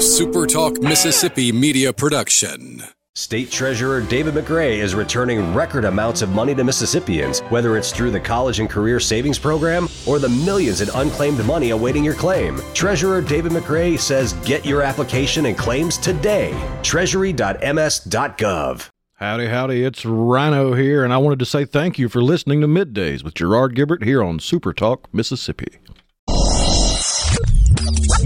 SuperTalk Mississippi media production. State Treasurer David McRae is returning record amounts of money to Mississippians, whether it's through the College and Career Savings Program or the millions in unclaimed money awaiting your claim. Treasurer David McRae says get your application and claims today. Treasury.ms.gov. Howdy, howdy, it's Rhino here, and I wanted to say thank you for listening to Middays with Gerard Gibert here on Super Talk, Mississippi.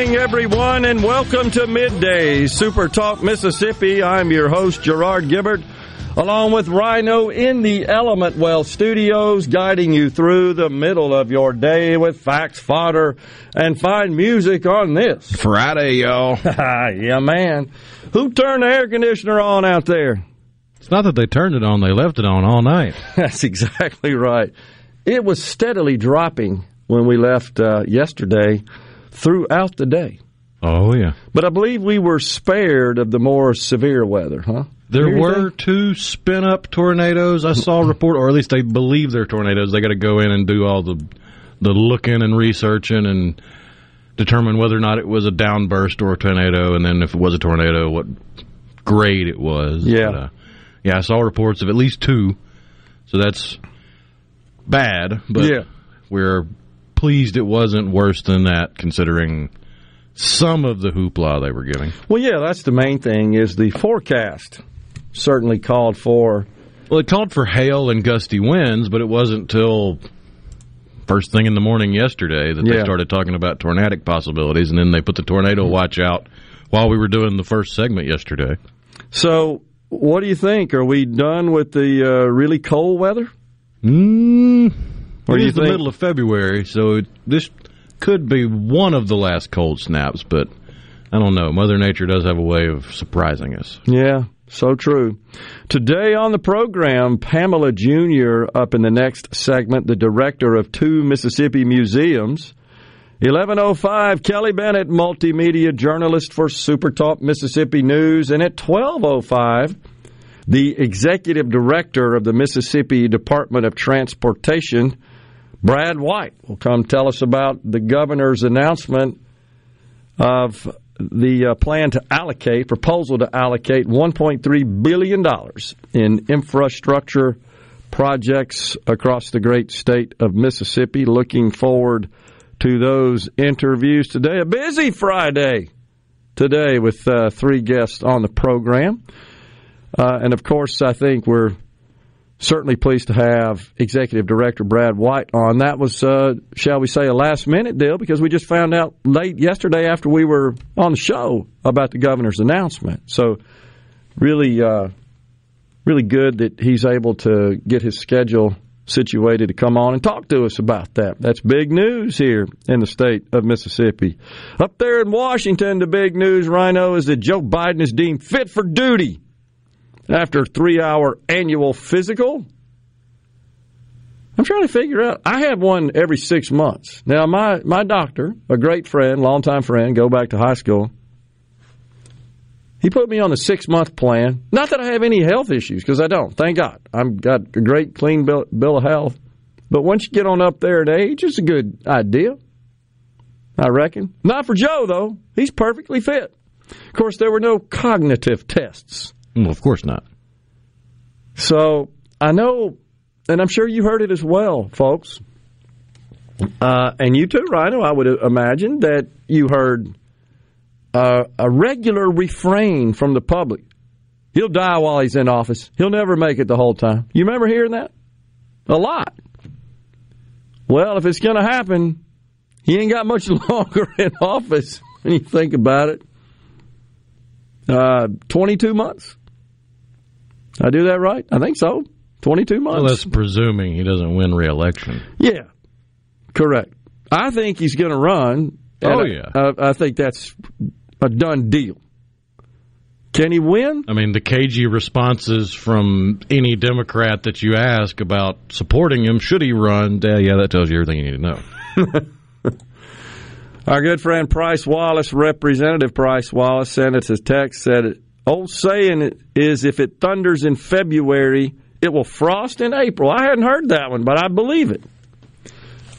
Morning, everyone, and welcome to Midday Super Talk Mississippi. I'm your host, Gerard Gibert, along with Rhino in the Element Well studios, guiding you through the middle of your day with facts, fodder, and fine music on this Friday, y'all. yeah, man. Who turned the air conditioner on out there? It's not that they turned it on, they left it on all night. That's exactly right. It was steadily dropping when we left uh, yesterday throughout the day. Oh, yeah. But I believe we were spared of the more severe weather, huh? There were two spin up tornadoes. I saw a report, or at least they believe they're tornadoes. They got to go in and do all the the looking and researching and determine whether or not it was a downburst or a tornado, and then if it was a tornado, what grade it was. Yeah, but, uh, yeah. I saw reports of at least two, so that's bad. But yeah. we're pleased it wasn't worse than that, considering some of the hoopla they were giving. Well, yeah, that's the main thing. Is the forecast certainly called for? Well, it called for hail and gusty winds, but it wasn't till first thing in the morning yesterday that yeah. they started talking about tornadic possibilities, and then they put the tornado watch out while we were doing the first segment yesterday. So, what do you think? Are we done with the uh, really cold weather? Mm, or it you the middle of February, so it, this could be one of the last cold snaps, but I don't know. Mother Nature does have a way of surprising us. Yeah, so true. Today on the program, Pamela Junior up in the next segment, the director of two Mississippi museums. 1105, Kelly Bennett, multimedia journalist for Super Talk Mississippi News. And at 1205, the executive director of the Mississippi Department of Transportation, Brad White, will come tell us about the governor's announcement of the uh, plan to allocate, proposal to allocate $1.3 billion in infrastructure projects across the great state of Mississippi. Looking forward to those interviews today. A busy Friday today with uh, three guests on the program. Uh, and of course, I think we're certainly pleased to have Executive Director Brad White on. That was, uh, shall we say, a last minute deal because we just found out late yesterday after we were on the show about the governor's announcement. So, really, uh, really good that he's able to get his schedule situated to come on and talk to us about that. That's big news here in the state of Mississippi. Up there in Washington, the big news, Rhino, is that Joe Biden is deemed fit for duty after a three hour annual physical. I'm trying to figure out. I have one every six months. Now, my, my doctor, a great friend, longtime friend, go back to high school, he put me on a six month plan. Not that I have any health issues, because I don't. Thank God. I've got a great, clean bill, bill of health. But once you get on up there in age, it's a good idea. I reckon. Not for Joe, though. He's perfectly fit. Of course, there were no cognitive tests. Well, of course not. So I know, and I'm sure you heard it as well, folks. Uh, and you too, Rhino, I would imagine that you heard uh, a regular refrain from the public. He'll die while he's in office. He'll never make it the whole time. You remember hearing that? A lot. Well, if it's going to happen, he ain't got much longer in office when you think about it. Uh, 22 months. I do that right? I think so. 22 months. Well, that's presuming he doesn't win re-election. Yeah, correct. I think he's going to run. Oh, I- yeah. I, I think that's a done deal. Can he win? I mean, the cagey responses from any Democrat that you ask about supporting him, should he run? Yeah, yeah, that tells you everything you need to know. Our good friend Price Wallace, Representative Price Wallace, sent us a text said, "Old saying is if it thunders in February, it will frost in April." I hadn't heard that one, but I believe it.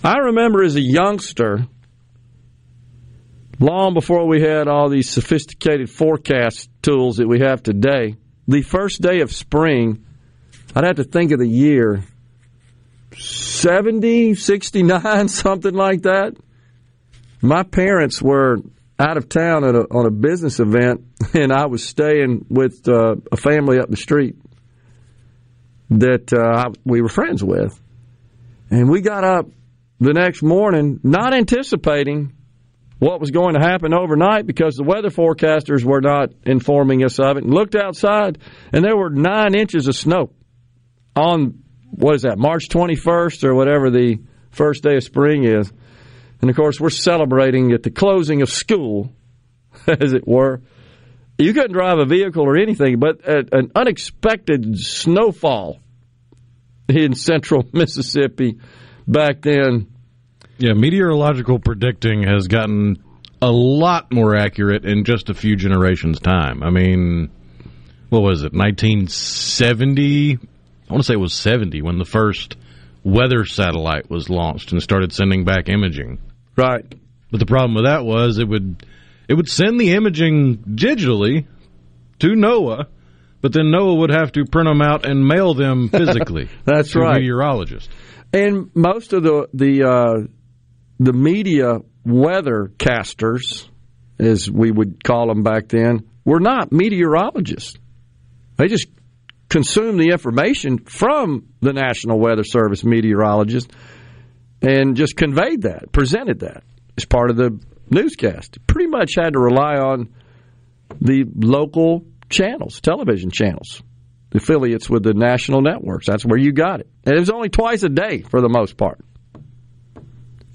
I remember as a youngster, long before we had all these sophisticated forecast tools that we have today, the first day of spring, I'd have to think of the year 70, 69, something like that. My parents were out of town a, on a business event, and I was staying with uh, a family up the street that uh, we were friends with. And we got up the next morning, not anticipating what was going to happen overnight because the weather forecasters were not informing us of it, and looked outside, and there were nine inches of snow on what is that, March 21st or whatever the first day of spring is. And of course, we're celebrating at the closing of school, as it were. You couldn't drive a vehicle or anything, but an unexpected snowfall in central Mississippi back then. Yeah, meteorological predicting has gotten a lot more accurate in just a few generations' time. I mean, what was it, 1970? I want to say it was 70 when the first weather satellite was launched and started sending back imaging. Right. But the problem with that was it would it would send the imaging digitally to NOAA, but then NOAA would have to print them out and mail them physically. That's to a right. meteorologist. And most of the the uh, the media weather casters, as we would call them back then, were not meteorologists. They just consumed the information from the National Weather Service meteorologist and just conveyed that, presented that as part of the newscast. Pretty much had to rely on the local channels, television channels, the affiliates with the national networks. That's where you got it. And it was only twice a day for the most part.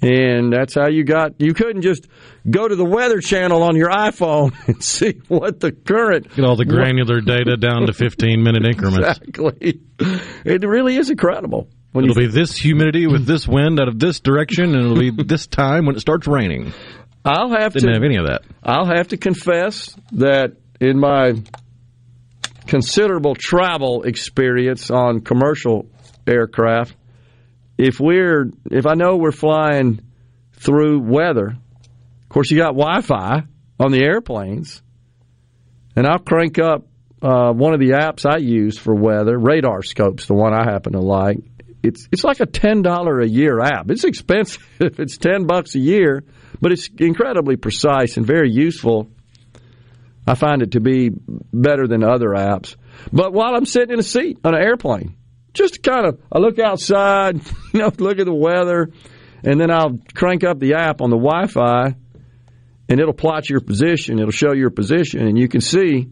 And that's how you got, you couldn't just go to the weather channel on your iPhone and see what the current Get all the granular data down to 15 minute increments. exactly. It really is incredible. When It'll you, be this humidity with this wind out of this direction, and it'll be this time when it starts raining. I'll have Didn't to have any of that. I'll have to confess that in my considerable travel experience on commercial aircraft, if we're if I know we're flying through weather, of course you got Wi-Fi on the airplanes, and I'll crank up uh, one of the apps I use for weather, Radar Scopes, the one I happen to like. It's it's like a ten dollar a year app. It's expensive. It's ten bucks a year, but it's incredibly precise and very useful. I find it to be better than other apps. But while I'm sitting in a seat on an airplane, just kind of I look outside, you know, look at the weather, and then I'll crank up the app on the Wi-Fi, and it'll plot your position. It'll show your position, and you can see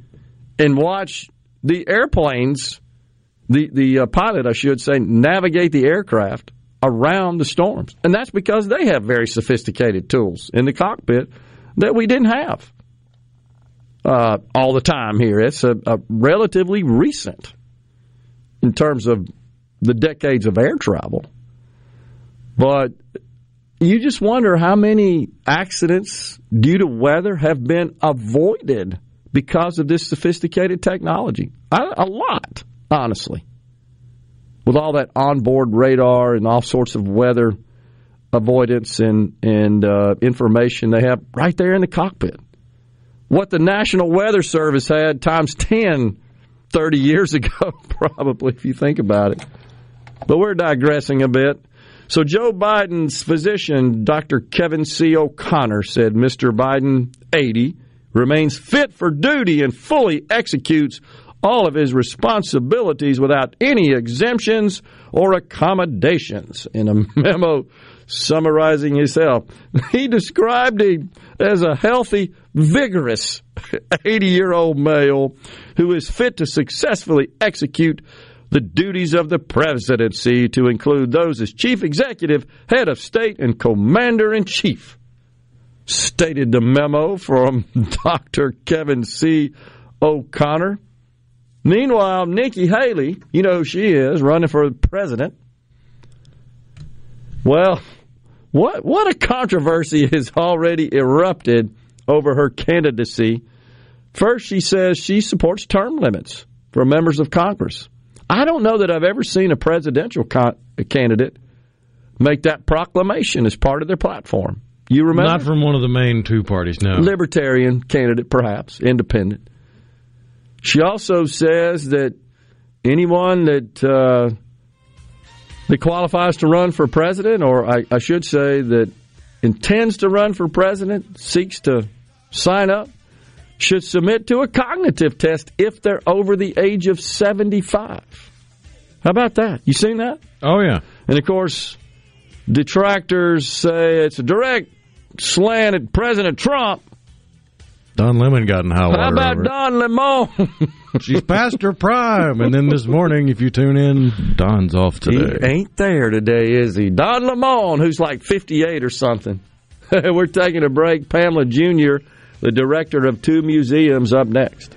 and watch the airplanes, the the uh, pilot, I should say, navigate the aircraft around the storms, and that's because they have very sophisticated tools in the cockpit that we didn't have uh, all the time here. It's a, a relatively recent in terms of the decades of air travel, but you just wonder how many accidents due to weather have been avoided because of this sophisticated technology. A, a lot, honestly. With all that onboard radar and all sorts of weather avoidance and, and uh, information they have right there in the cockpit. What the National Weather Service had times 10 30 years ago, probably, if you think about it. But we're digressing a bit. So, Joe Biden's physician, Dr. Kevin C. O'Connor, said Mr. Biden, 80, remains fit for duty and fully executes all of his responsibilities without any exemptions or accommodations. In a memo summarizing himself. He described him as a healthy, vigorous 80 year old male who is fit to successfully execute the duties of the presidency to include those as chief executive, head of state, and commander in chief. Stated the memo from Dr. Kevin C. O'Connor. Meanwhile, Nikki Haley, you know who she is, running for president. Well, what what a controversy has already erupted over her candidacy. First, she says she supports term limits for members of Congress. I don't know that I've ever seen a presidential con- candidate make that proclamation as part of their platform. You remember? Not from one of the main two parties, no. Libertarian candidate, perhaps, independent. She also says that anyone that uh, that qualifies to run for president, or I, I should say that intends to run for president, seeks to sign up, should submit to a cognitive test if they're over the age of 75. How about that? You seen that? Oh, yeah. And of course, detractors say it's a direct slant at President Trump. Don Lemon got in hot water. How about. Don Lemon? She's past her prime. And then this morning, if you tune in, Don's off he today. ain't there today, is he? Don Lemon, who's like 58 or something. We're taking a break. Pamela Junior, the director of two museums, up next.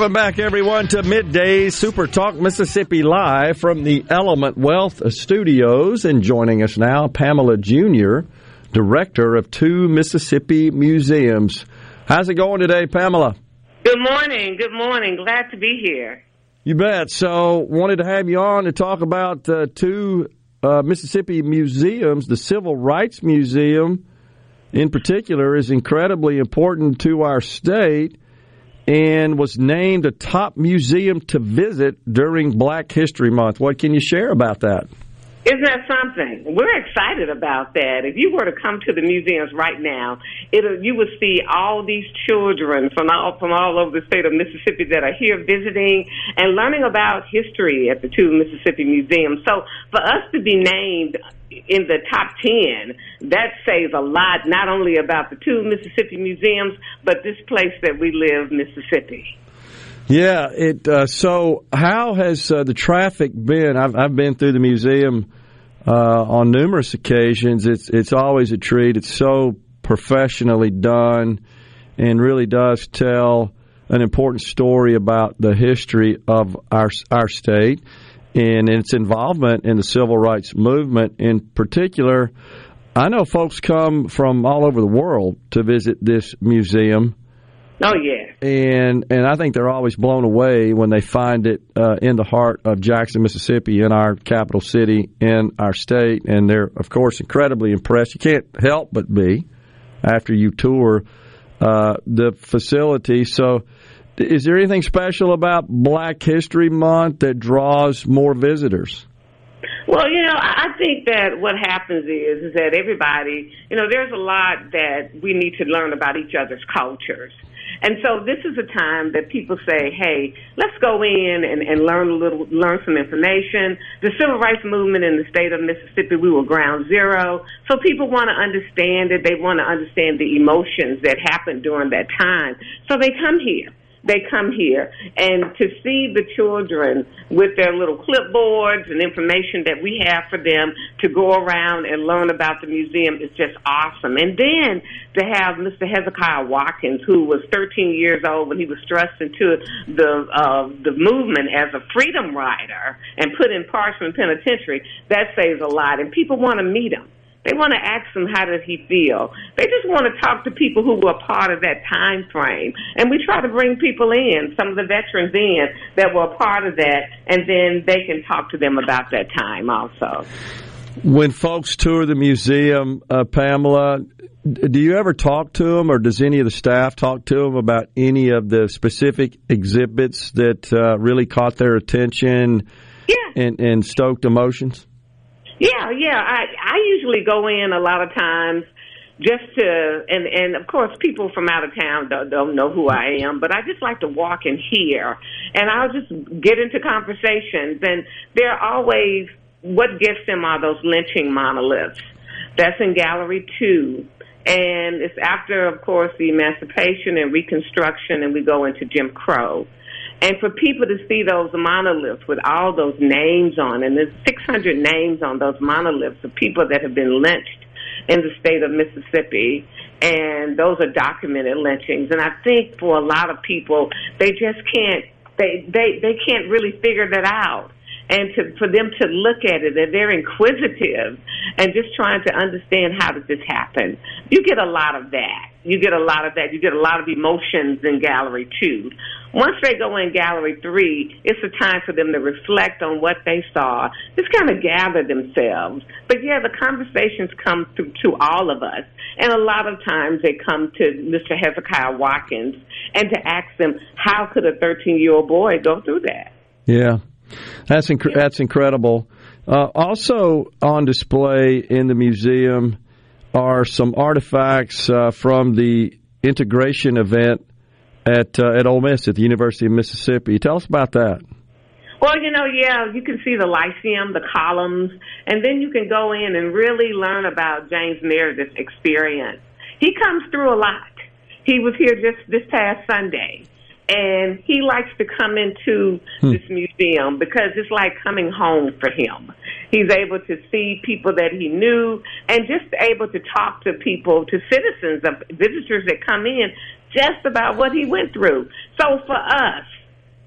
Welcome back, everyone, to Midday Super Talk Mississippi Live from the Element Wealth Studios. And joining us now, Pamela Junior, director of two Mississippi museums. How's it going today, Pamela? Good morning. Good morning. Glad to be here. You bet. So, wanted to have you on to talk about uh, two uh, Mississippi museums. The Civil Rights Museum, in particular, is incredibly important to our state and was named a top museum to visit during Black History Month. What can you share about that? Isn't that something? We're excited about that. If you were to come to the museums right now, it you would see all these children from all from all over the state of Mississippi that are here visiting and learning about history at the two Mississippi museums. So for us to be named in the top 10, that says a lot not only about the two Mississippi museums, but this place that we live, Mississippi. Yeah, it. Uh, so, how has uh, the traffic been? I've, I've been through the museum uh, on numerous occasions. It's it's always a treat. It's so professionally done, and really does tell an important story about the history of our our state and its involvement in the civil rights movement. In particular, I know folks come from all over the world to visit this museum Oh, yeah. and and I think they're always blown away when they find it uh, in the heart of Jackson, Mississippi, in our capital city, in our state, and they're of course incredibly impressed. You can't help but be after you tour uh, the facility. So, is there anything special about Black History Month that draws more visitors? Well, you know, I think that what happens is is that everybody, you know, there's a lot that we need to learn about each other's cultures. And so this is a time that people say, hey, let's go in and, and learn a little, learn some information. The civil rights movement in the state of Mississippi, we were ground zero. So people want to understand it. They want to understand the emotions that happened during that time. So they come here. They come here. And to see the children with their little clipboards and information that we have for them to go around and learn about the museum is just awesome. And then to have Mr. Hezekiah Watkins, who was 13 years old when he was thrust into the uh, the movement as a freedom rider and put in Parchman Penitentiary, that says a lot. And people want to meet him. They want to ask him how does he feel. They just want to talk to people who were part of that time frame. And we try to bring people in, some of the veterans in that were a part of that, and then they can talk to them about that time also. When folks tour the museum, uh, Pamela, do you ever talk to them, or does any of the staff talk to them about any of the specific exhibits that uh, really caught their attention Yeah. and, and stoked emotions? Yeah, yeah. I I usually go in a lot of times just to and and of course people from out of town don't, don't know who I am, but I just like to walk and hear, and I'll just get into conversations, and they're always what gets them are those lynching monoliths. That's in Gallery Two. And it's after, of course, the emancipation and reconstruction, and we go into Jim Crow. And for people to see those monoliths with all those names on, and there's 600 names on those monoliths of people that have been lynched in the state of Mississippi, and those are documented lynchings. And I think for a lot of people, they just can't they they they can't really figure that out. And to, for them to look at it, and they're inquisitive and just trying to understand how did this happen. You get a lot of that. You get a lot of that. You get a lot of emotions in gallery two. Once they go in gallery three, it's a time for them to reflect on what they saw, just kind of gather themselves. But yeah, the conversations come through to all of us. And a lot of times they come to Mr. Hezekiah Watkins and to ask them, how could a 13 year old boy go through that? Yeah, that's inc- that's incredible. Uh, also on display in the museum are some artifacts uh, from the integration event at uh, at Ole Miss at the University of Mississippi. Tell us about that. Well, you know, yeah, you can see the Lyceum, the columns, and then you can go in and really learn about James Meredith's experience. He comes through a lot. He was here just this past Sunday, and he likes to come into this museum because it's like coming home for him. He's able to see people that he knew and just able to talk to people, to citizens, of visitors that come in, just about what he went through. So for us,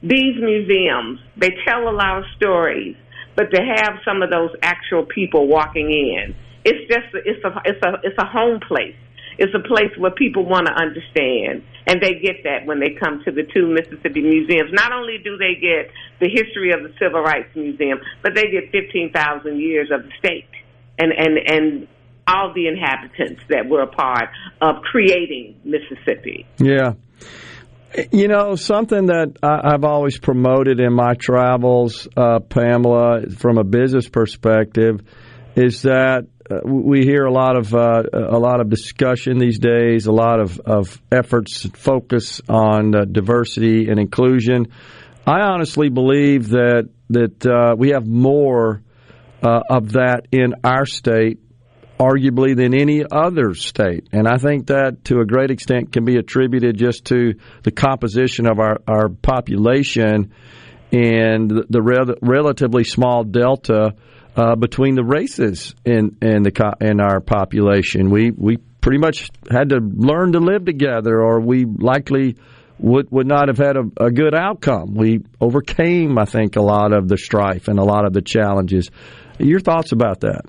these museums, they tell a lot of stories, but to have some of those actual people walking in, it's just it's a it's a it's a home place. It's a place where people want to understand, and they get that when they come to the two Mississippi museums. Not only do they get the history of the Civil Rights Museum, but they get fifteen thousand years of the state and and and all the inhabitants that were a part of creating Mississippi. Yeah. You know, something that I've always promoted in my travels, uh, Pamela, from a business perspective, is that uh, we hear a lot of uh, a lot of discussion these days, a lot of, of efforts focus on uh, diversity and inclusion. I honestly believe that that uh, we have more uh, of that in our state arguably than any other state. And I think that to a great extent can be attributed just to the composition of our, our population and the, the rel- relatively small delta uh, between the races in in the co- in our population. We we pretty much had to learn to live together, or we likely would would not have had a, a good outcome. We overcame, I think, a lot of the strife and a lot of the challenges. Your thoughts about that?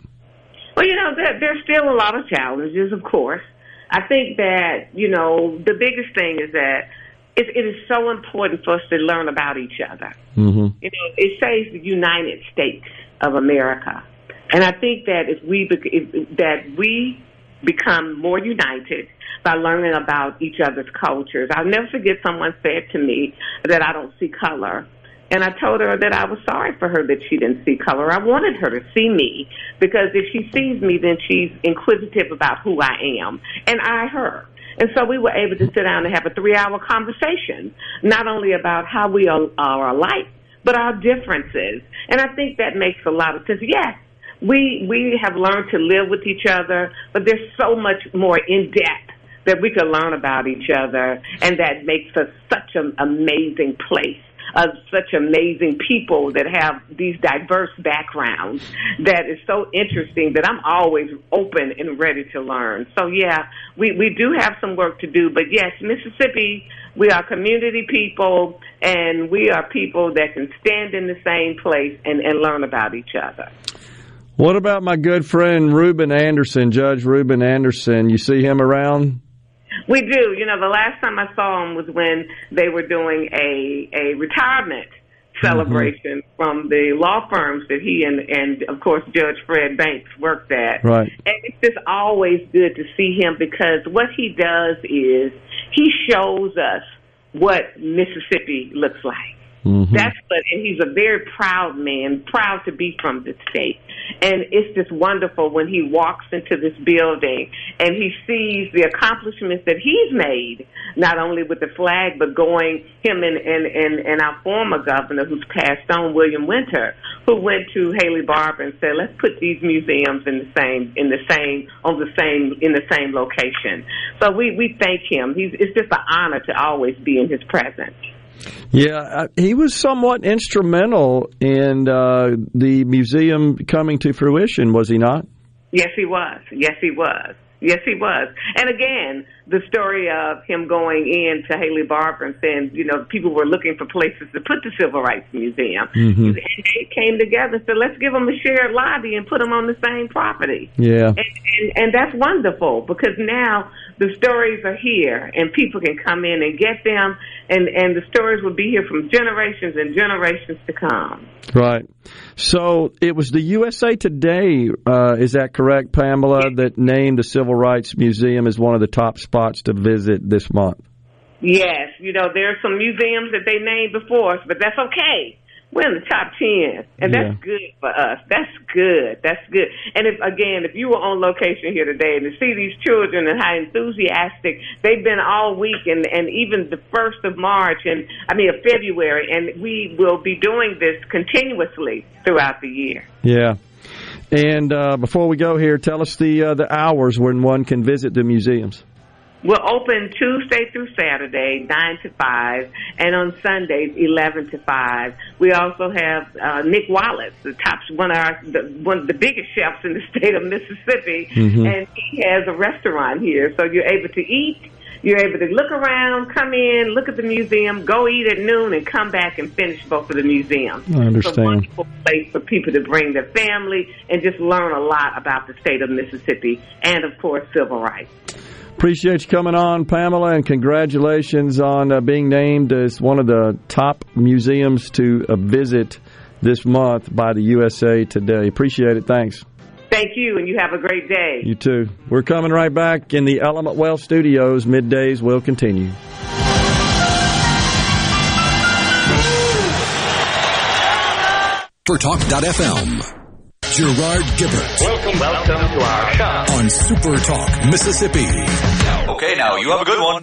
Well, you know, there, there's still a lot of challenges, of course. I think that, you know, the biggest thing is that it, it is so important for us to learn about each other. Mm-hmm. You know, it says the United States of America. And I think that if we, bec- if, that we become more united by learning about each other's cultures. I'll never forget someone said to me that I don't see color. And I told her that I was sorry for her that she didn't see color. I wanted her to see me because if she sees me, then she's inquisitive about who I am. And I her. And so we were able to sit down and have a three hour conversation, not only about how we are, alike, but our differences. And I think that makes a lot of sense. Yes, we, we have learned to live with each other, but there's so much more in depth that we can learn about each other, and that makes us such an amazing place of such amazing people that have these diverse backgrounds that is so interesting that I'm always open and ready to learn. So yeah, we, we do have some work to do, but yes, Mississippi, we are community people and we are people that can stand in the same place and, and learn about each other. What about my good friend Reuben Anderson, Judge Reuben Anderson? You see him around? We do. You know, the last time I saw him was when they were doing a a retirement celebration mm-hmm. from the law firms that he and and of course Judge Fred Banks worked at. Right. And it's just always good to see him because what he does is he shows us what Mississippi looks like. Mm-hmm. That's what, and he's a very proud man, proud to be from the state. And it's just wonderful when he walks into this building and he sees the accomplishments that he's made, not only with the flag, but going him and, and, and, and our former governor who's passed on, William Winter, who went to Haley Barbour and said, let's put these museums in the same, in the same, on the same, in the same location. So we, we thank him. He's, it's just an honor to always be in his presence. Yeah, he was somewhat instrumental in uh, the museum coming to fruition, was he not? Yes, he was. Yes, he was. Yes, he was. And again, the story of him going in to Haley Barbour and saying, you know, people were looking for places to put the Civil Rights Museum. Mm-hmm. And they came together and said, let's give them a shared lobby and put them on the same property. Yeah. And, and, and that's wonderful because now the stories are here and people can come in and get them and, and the stories will be here from generations and generations to come. Right. So it was the USA Today, uh, is that correct, Pamela, that named the Civil Rights Museum as one of the top spots to visit this month? Yes, you know, there are some museums that they named before us, but that's okay. We're in the top ten, and that's Yeah. good for us. That's good. That's good. And if again, if you were on location here today and to see these children and how enthusiastic they've been all week, and and even the first of March, and I mean of February, and we will be doing this continuously throughout the year. Yeah. And uh, before we go here, tell us the uh, the hours when one can visit the museums. We're open Tuesday through Saturday, 9 to 5, and on Sundays, 11 to 5. We also have uh, Nick Wallace, the top, one of, our, the, one of the biggest chefs in the state of Mississippi, Mhm. and he has a restaurant here. So you're able to eat, you're able to look around, come in, look at the museum, go eat at noon, and come back and finish both of the museums. I understand. It's a wonderful place for people to bring their family and just learn a lot about the state of Mississippi and, of course, civil rights. Appreciate you coming on, Pamela, and congratulations on uh, being named as one of the top museums to uh, visit this month by the USA Today. Appreciate it. Thanks. Thank you, and you have a great day. You too. We're coming right back in the Element Well Studios. Middays will continue. For Talk.fm. Gerard Gibert Welcome, welcome to our shop. on Super Talk, Mississippi. Okay, now you have a good one.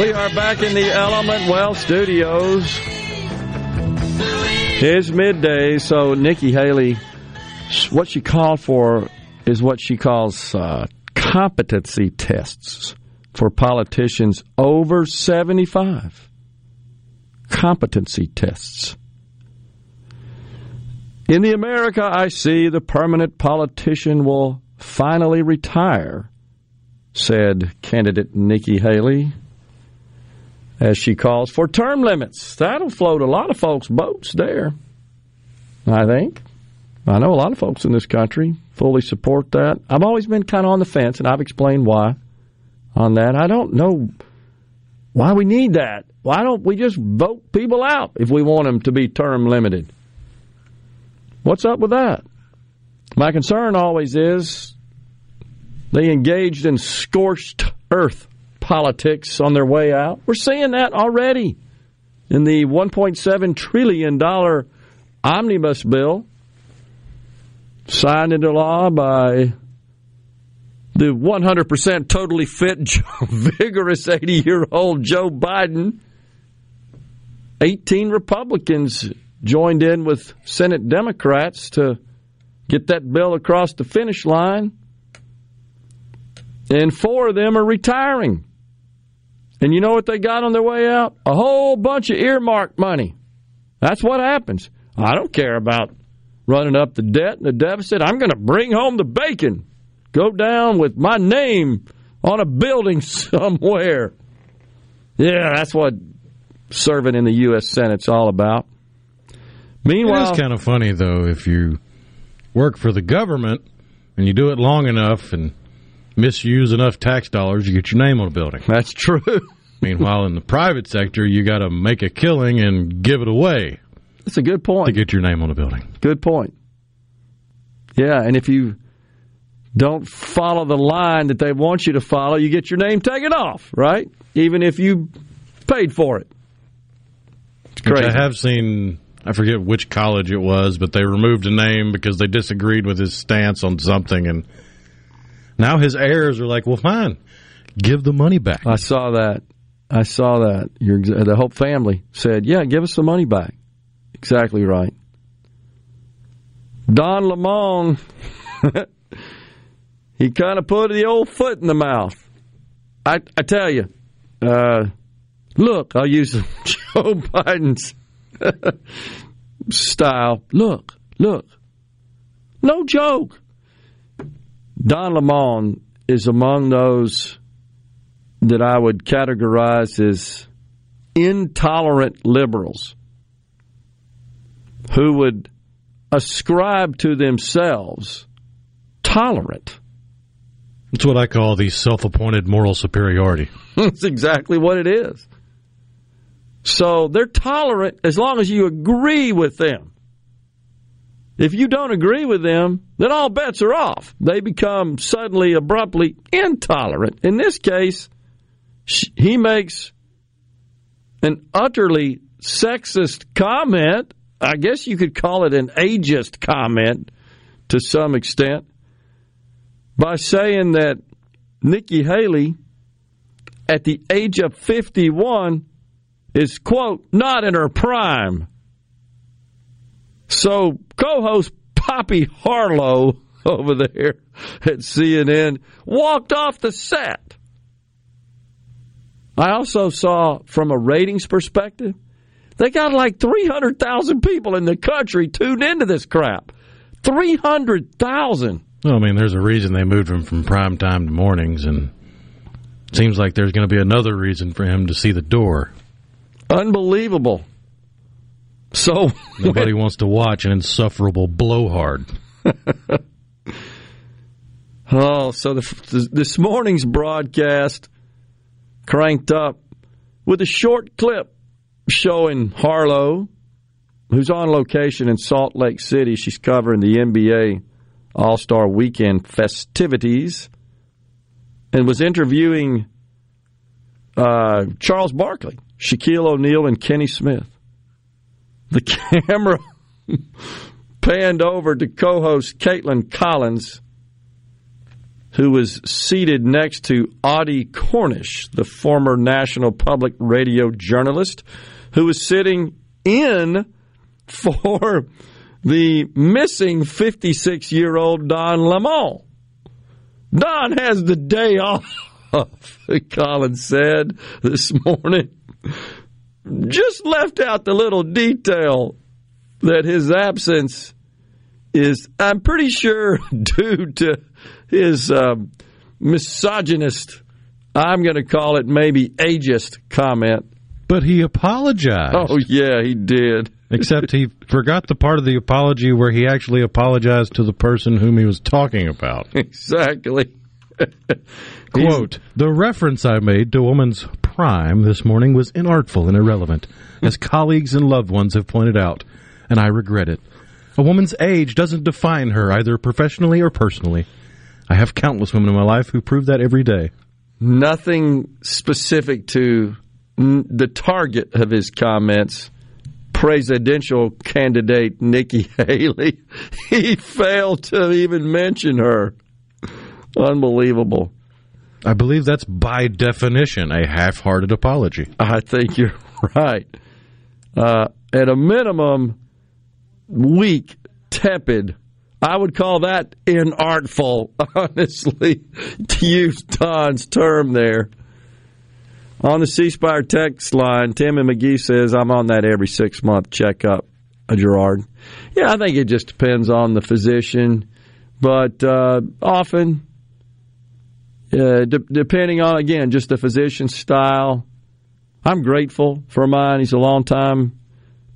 We are back in the Element Well Studios. It's midday, so Nikki Haley, what she called for is what she calls uh, competency tests for politicians over 75. Competency tests. In the America I see, the permanent politician will finally retire, said candidate Nikki Haley as she calls for term limits. That'll float a lot of folks' boats there, I think. I know a lot of folks in this country fully support that. I've always been kind of on the fence, and I've explained why on that. I don't know why we need that. Why don't we just vote people out if we want them to be term limited? What's up with that? My concern always is they engaged in scorched earth politics on their way out. We're seeing that already in the $1.7 trillion omnibus bill. signed into law by the 100% totally fit, vigorous 80 year old Joe Biden. 18 Republicans joined in with Senate Democrats to get that bill across the finish line. And four of them are retiring. And you know what they got on their way out? A whole bunch of earmarked money. That's what happens. I don't care about running up the debt and the deficit. I'm going to bring home the bacon. Go down with my name on a building somewhere. Yeah, that's what serving in the U.S. Senate's all about. Meanwhile, it is kind of funny though if you work for the government and you do it long enough and misuse enough tax dollars, you get your name on a building. that's true. Meanwhile, in the private sector, you got to make a killing and give it away That's a good point. to get your name on a building. Good point. Yeah, and if you don't follow the line that they want you to follow, you get your name taken off, right? Even if you paid for it. It's Which. I have seen. I forget which college it was, but they removed a name because they disagreed with his stance on something, and now his heirs are like, "Well, fine, give the money back." I saw that. I saw that. Your the Hope family said, "Yeah, give us the money back." Exactly right. Don Lemon, he kind of put the old foot in the mouth. I, I tell you, uh, look, I'll use Joe Biden's style. Look, look, no joke. Don Lemon is among those that I would categorize as intolerant liberals who would ascribe to themselves tolerant. It's what I call the self-appointed moral superiority. That's exactly what it is. So they're tolerant as long as you agree with them. If you don't agree with them, then all bets are off. They become suddenly, abruptly intolerant. In this case, he makes an utterly sexist comment. I guess you could call it an ageist comment to some extent by saying that Nikki Haley, at the age of 51, is, quote, not in her prime. So co host Poppy Harlow over there at CNN walked off the set. I also saw from a ratings perspective, they got like 300,000 people in the country tuned into this crap. 300,000. Well, I mean, there's a reason they moved him from prime time to mornings, and it seems like there's going to be another reason for him to see the door. Unbelievable. So Nobody wants to watch an insufferable blowhard. Oh, so the, this morning's broadcast cranked up with a short clip showing Harlow, who's on location in Salt Lake City. She's covering the NBA All Star Weekend festivities and was interviewing uh, Charles Barkley, Shaquille O'Neal, and Kenny Smith. The camera panned over to co host Kaitlan Collins who was seated next to Audie Cornish, the former National Public Radio journalist, who was sitting in for the missing 56 year old Don Lemon. Don has the day off, Collins said this morning. Just left out the little detail that his absence is, I'm pretty sure, due to his um, misogynist, I'm going to call it maybe ageist comment. But he apologized. Oh, yeah, he did. Except he forgot the part of the apology where he actually apologized to the person whom he was talking about. Exactly. Quote, the reference I made to woman's prime this morning was inartful and irrelevant, as colleagues and loved ones have pointed out, and I regret it. A woman's age doesn't define her either professionally or personally. I have countless women in my life who prove that every day. Nothing specific to the target of his comments presidential candidate Nikki Haley. He failed to even mention her. Unbelievable. I believe that's by definition a half-hearted apology. I think you're right. Uh, at a minimum, weak, tepid. I would call that inartful, honestly, to use Don's term there. On the C Spire text line, Tim and McGee says, I'm on that every six month checkup, uh, Gerard. Yeah, I think it just depends on the physician, but uh, often, uh, de- depending on, again, just the physician's style. I'm grateful for mine. He's a long time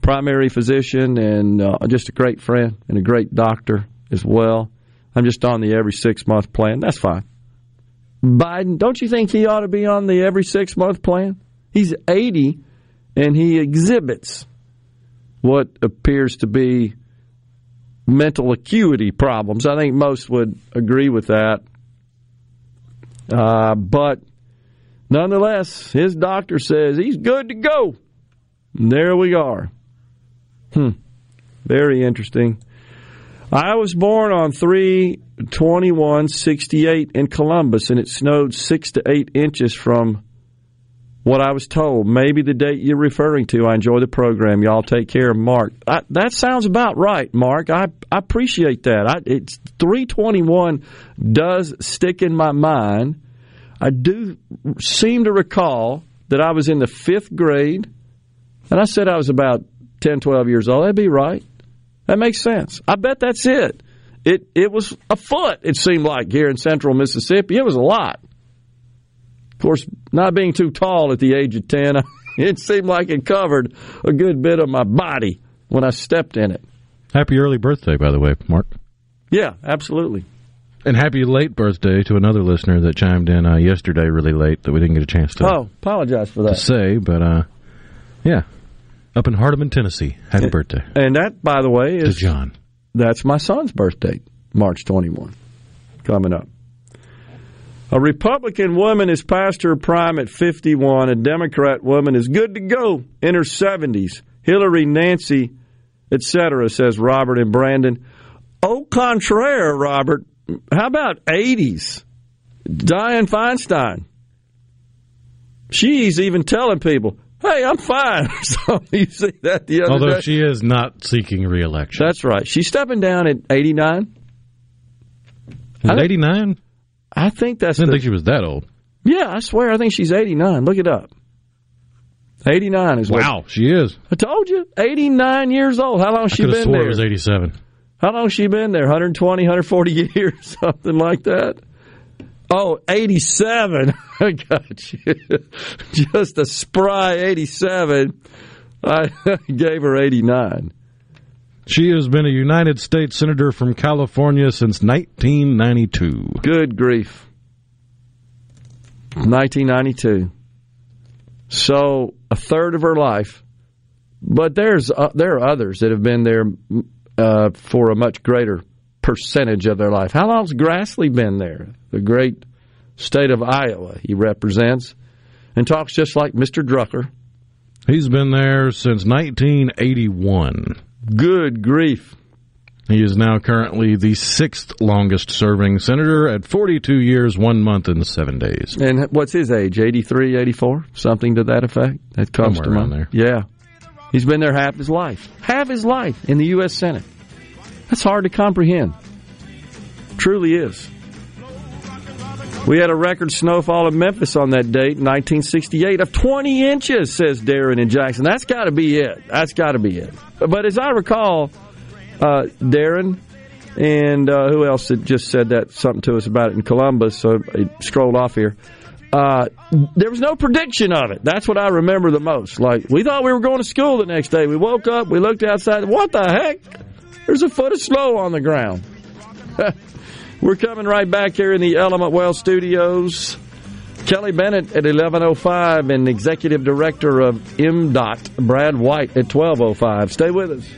primary physician and uh, just a great friend and a great doctor as well. I'm just on the every six month plan. That's fine. Biden, don't you think he ought to be on the every six month plan? He's 80 and he exhibits what appears to be mental acuity problems. I think most would agree with that. Uh, but nonetheless, his doctor says he's good to go. And there we are. Hmm. Very interesting. I was born on 3 21 68 in Columbus, and it snowed 6 to 8 inches from what I was told. Maybe the date you're referring to. I enjoy the program. Y'all take care, Mark. I, that sounds about right, Mark. I, I appreciate that. I, it's 321 does stick in my mind. I do seem to recall that I was in the fifth grade, and I said I was about 10, 12 years old. That'd be right. That makes sense. I bet that's it. It it was a foot. It seemed like here in central Mississippi, it was a lot. Of course, not being too tall at the age of ten, it seemed like it covered a good bit of my body when I stepped in it. Happy early birthday, by the way, Mark. Yeah, absolutely. And happy late birthday to another listener that chimed in uh, yesterday really late that we didn't get a chance to, Oh, apologize for that. to say, but uh, yeah. Up in Hardeman, Tennessee. Happy birthday And that, by the way, to is John. That's my son's birthday, March 21, coming up. A Republican woman is past her prime at 51. A Democrat woman is good to go in her 70s. Hillary, Nancy, etc., says Robert and Brandon. Au contraire, Robert. How about 80s? Dianne Feinstein. She's even telling people, hey, I'm fine. so you see that the other Although day. she is not seeking reelection. That's right. She's stepping down at 89. Is 89? I think that's I didn't the, think she was that old. yeah. I swear, I think she's 89. Look it up. 89 is what Wow, she is. I told you. 89 years old. How long has I she been swore there? it was 87. How long has she been there? 120, 140 years, something like that. Oh, 87. I got you. Just a spry 87. I gave her 89. She has been a United States Senator from California since 1992. Good grief. 1992. So a third of her life. But there's uh, there are others that have been there uh, for a much greater percentage of their life. How long's Grassley been there? The great state of Iowa he represents, and talks just like Mr. Drucker. He's been there since 1981. Good grief. He is now currently the sixth longest serving senator at 42 years, one month, and seven days. And what's his age? 83, 84? Something to that effect? That comes Somewhere to around mind. there. Yeah. He's been there half his life. Half his life in the U.S. Senate. That's hard to comprehend. Truly is. We had a record snowfall in Memphis on that date, 1968, of 20 inches, says Darren in Jackson. That's got to be it. That's got to be it. But as I recall, uh, Darren and uh, who else had just said that something to us about it in Columbus? So I scrolled off here. Uh, there was no prediction of it. That's what I remember the most. Like we thought we were going to school the next day. We woke up, we looked outside. What the heck? There's a foot of snow on the ground. We're coming right back here in the Element Wealth Studios. Kelly Bennett at 11.05 and Executive Director of MDOT, Brad White, at 12.05. Stay with us.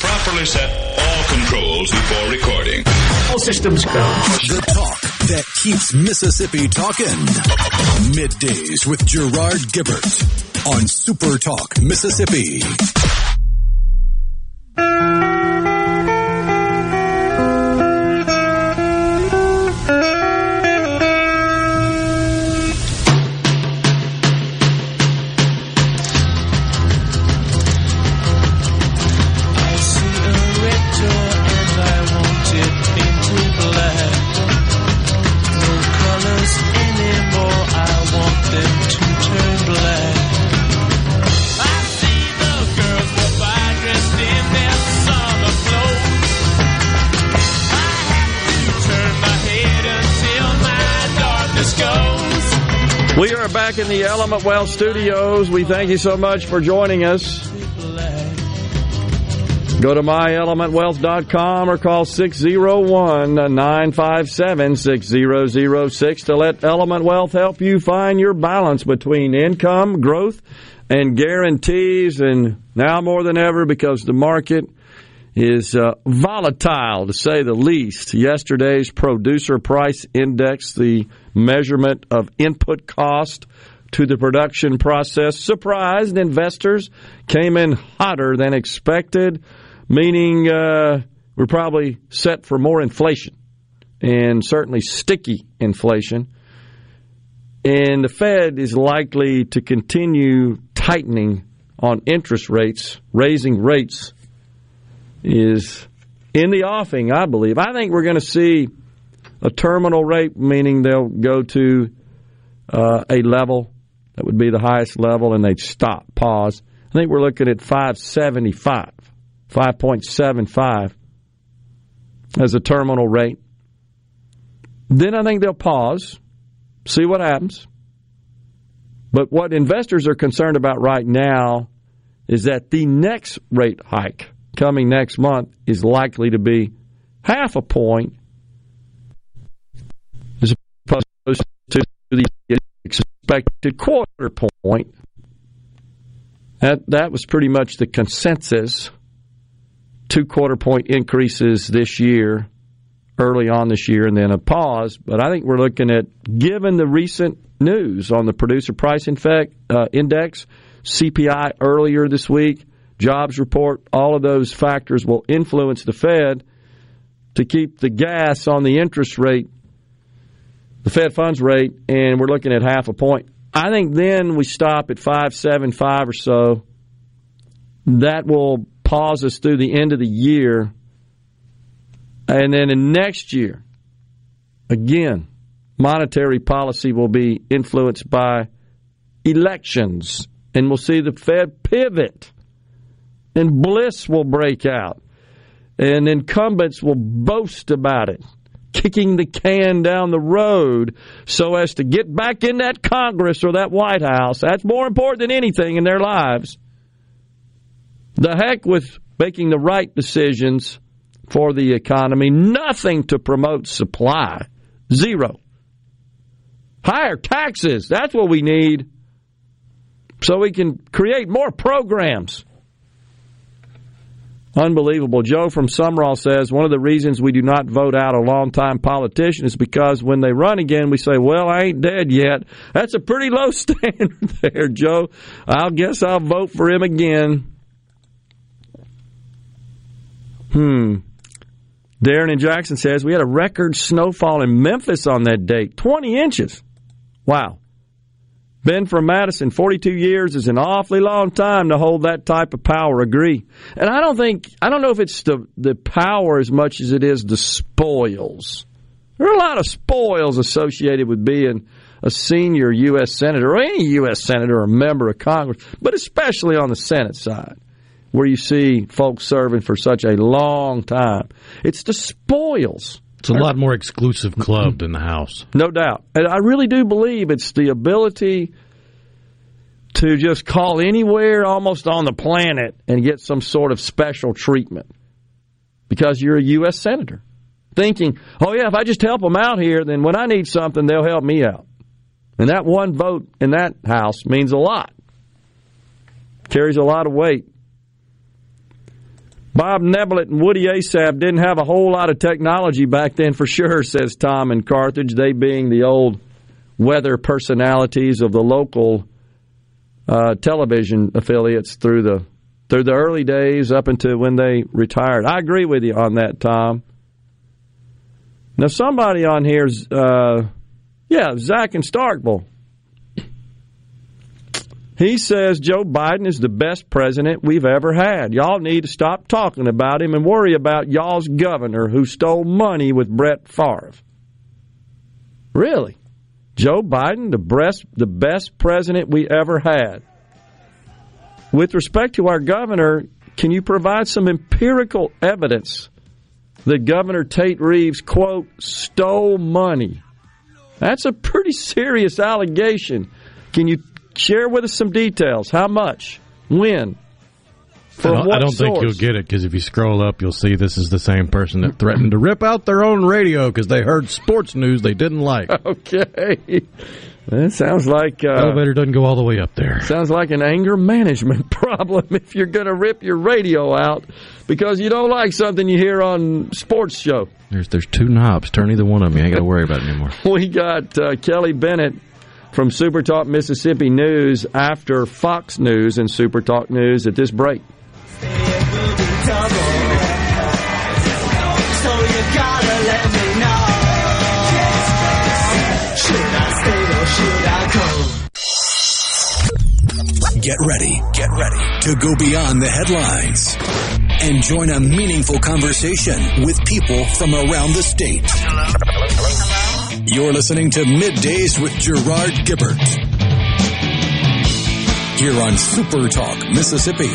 Properly set all controls before recording. All systems go. The talk that keeps Mississippi talking. Middays with Gerard Gibert on Super Talk Mississippi. Element Wealth studios. We thank you so much for joining us. Go to myelementwealth.com or call 601 957 6006 to let Element Wealth help you find your balance between income, growth, and guarantees. And now more than ever, because the market is uh, volatile to say the least. Yesterday's producer price index, the measurement of input cost to the production process, surprised investors, came in hotter than expected, meaning uh, we're probably set for more inflation and certainly sticky inflation. And the Fed is likely to continue tightening on interest rates, raising rates is in the offing, I believe. I think we're going to see a terminal rate, meaning they'll go to uh, a level that would be the highest level and they'd stop, pause. I think we're looking at 575, 5.75 as a terminal rate. Then I think they'll pause, see what happens. But what investors are concerned about right now is that the next rate hike coming next month is likely to be half a point as opposed to the expected quarter point. That that was pretty much the consensus. Two quarter point increases this year, early on this year, and then a pause. But I think we're looking at, given the recent news on the producer price infect, uh, index, CPI earlier this week, jobs report, all of those factors will influence the Fed to keep the gas on the interest rate, the Fed funds rate, and we're looking at half a point. I think then we stop at five seven five or so. That will pause us through the end of the year, and then in next year, again, monetary policy will be influenced by elections, and we'll see the Fed pivot and bliss will break out. And incumbents will boast about it, kicking the can down the road so as to get back in that Congress or that White House. That's more important than anything in their lives. The heck with making the right decisions for the economy, nothing to promote supply. Zero. Higher taxes, that's what we need so we can create more programs. Unbelievable. Joe from Sumrall says one of the reasons we do not vote out a longtime politician is because when they run again, we say, well, I ain't dead yet. That's a pretty low standard there, Joe. I'll guess I'll vote for him again. Hmm. Darren in Jackson says we had a record snowfall in Memphis on that date 20 inches. Wow. Ben from Madison, 42 years is an awfully long time to hold that type of power. Agree. And I don't think, I don't know if it's the, the power as much as it is the spoils. There are a lot of spoils associated with being a senior U.S. Senator or any U.S. Senator or member of Congress, but especially on the Senate side where you see folks serving for such a long time. It's the spoils. It's a lot more exclusive mm-hmm. club than the House. No doubt. And I really do believe it's the ability to just call anywhere almost on the planet and get some sort of special treatment because you're a U.S. Senator. Thinking, oh, yeah, if I just help them out here, then when I need something, they'll help me out. And that one vote in that House means a lot, carries a lot of weight. Bob Neblett and Woody Assaf didn't have a whole lot of technology back then for sure, says Tom in Carthage, they being the old weather personalities of the local uh, television affiliates through the through the early days up until when they retired. I agree with you on that, Tom. Now somebody on here's uh, yeah, Zach in Starkville. He says Joe Biden is the best president we've ever had. Y'all need to stop talking about him and worry about y'all's governor who stole money with Brett Favre. Really? Joe Biden, the best, the best president we ever had. With respect to our governor, can you provide some empirical evidence that Governor Tate Reeves, quote, stole money? That's a pretty serious allegation. Can you share with us some details? How much? When? I don't, I don't think you'll get it because if you scroll up, you'll see this is the same person that threatened to rip out their own radio because they heard sports news they didn't like. Okay. That sounds like uh, Elevator doesn't go all the way up there. sounds like an anger management problem if you're going to rip your radio out because you don't like something you hear on sports show. There's there's two knobs. Turn either one of them. You ain't got to worry about it anymore. We got uh, Kelly Bennett from SuperTalk Mississippi News after Fox News and SuperTalk News at this break. Get ready, get ready to go beyond the headlines and join a meaningful conversation with people from around the state. You're listening to Middays with Gerard Gibert. Here on Super Talk, Mississippi.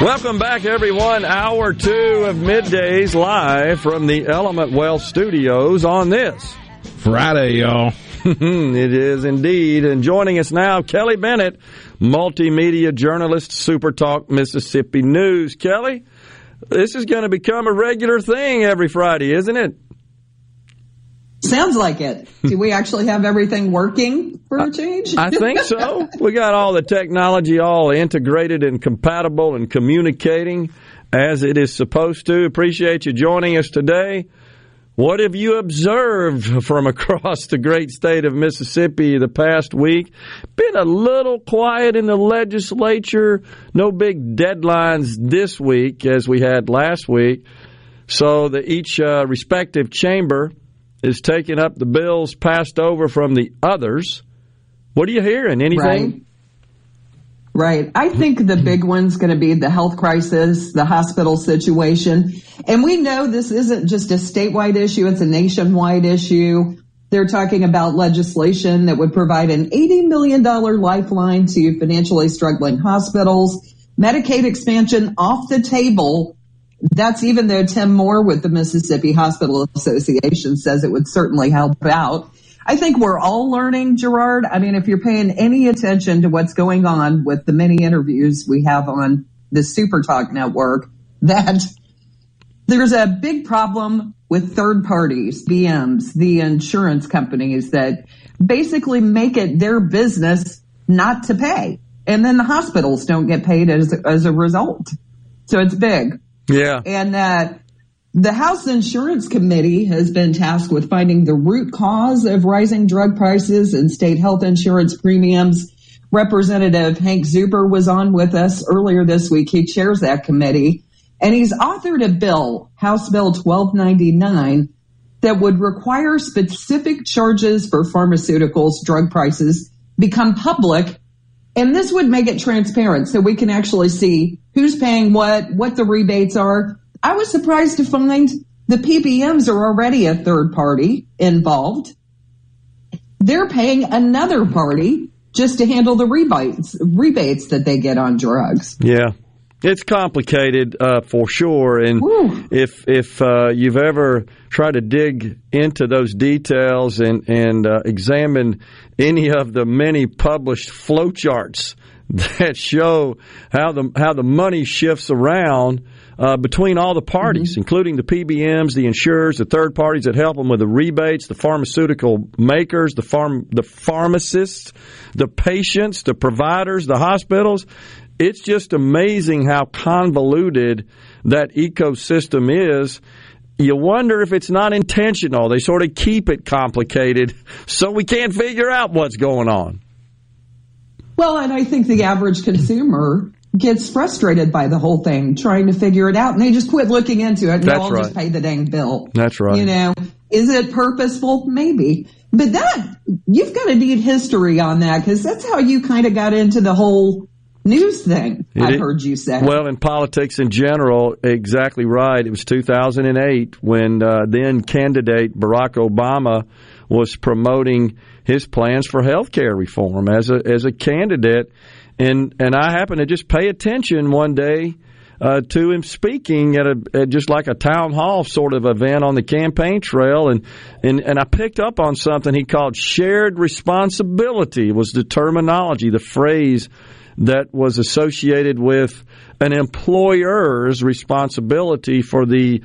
Welcome back, everyone. Hour two of middays live from the Element Wealth Studios on this. Friday, y'all. it is indeed. And joining us now, Kelly Bennett, multimedia journalist, Super Talk Mississippi News. Kelly, this is going to become a regular thing every Friday, isn't it? Sounds like it. Do we actually have everything working for a change? I think so. we got all the technology all integrated and compatible and communicating as it is supposed to. Appreciate you joining us today. What have you observed from across the great state of Mississippi the past week? Been a little quiet in the legislature. No big deadlines this week as we had last week. So the each uh, respective chamber is taking up the bills passed over from the others. What are you hearing? Anything? Right. Right. I think the big one's going to be the health crisis, the hospital situation. And we know this isn't just a statewide issue, it's a nationwide issue. They're talking about legislation that would provide an $80 million lifeline to financially struggling hospitals, Medicaid expansion off the table. That's even though Tim Moore with the Mississippi Hospital Association says it would certainly help out. I think we're all learning, Gerard. I mean, if you're paying any attention to what's going on with the many interviews we have on the Super Talk network, that there's a big problem with third parties, PBMs, the insurance companies that basically make it their business not to pay. And then the hospitals don't get paid as, as a result. So it's big. Yeah. And uh, the House Insurance Committee has been tasked with finding the root cause of rising drug prices and state health insurance premiums. Representative Hank Zuber was on with us earlier this week. He chairs that committee and he's authored a bill, House Bill 1299, that would require specific charges for pharmaceuticals, drug prices become public. And this would make it transparent so we can actually see who's paying what, what the rebates are. I was surprised to find the PBMs are already a third party involved. They're paying another party just to handle the rebates, rebates that they get on drugs. Yeah. It's complicated uh, for sure, and if if uh, you've ever tried to dig into those details and and uh, examine any of the many published flowcharts that show how the how the money shifts around uh, between all the parties, including the PBMs, the insurers, the third parties that help them with the rebates, the pharmaceutical makers, the farm, the pharmacists, the patients, the providers, the hospitals. It's just amazing how convoluted that ecosystem is. You wonder if it's not intentional. They sort of keep it complicated so we can't figure out what's going on. Well, and I think the average consumer gets frustrated by the whole thing, trying to figure it out, and they just quit looking into it. And That's they'll right. just pay the dang bill. That's right. You know, is it purposeful? Maybe. But that, you've got to need history on that because that's how you kind of got into the whole news thing, It I've heard you say. Well, in politics in general, exactly right. It was 2008 when uh, then candidate Barack Obama was promoting his plans for health care reform as a as a candidate, and and I happened to just pay attention one day. Uh, to him speaking at a at just like a town hall sort of event on the campaign trail, and, and and I picked up on something he called shared responsibility was the terminology, the phrase that was associated with an employer's responsibility for the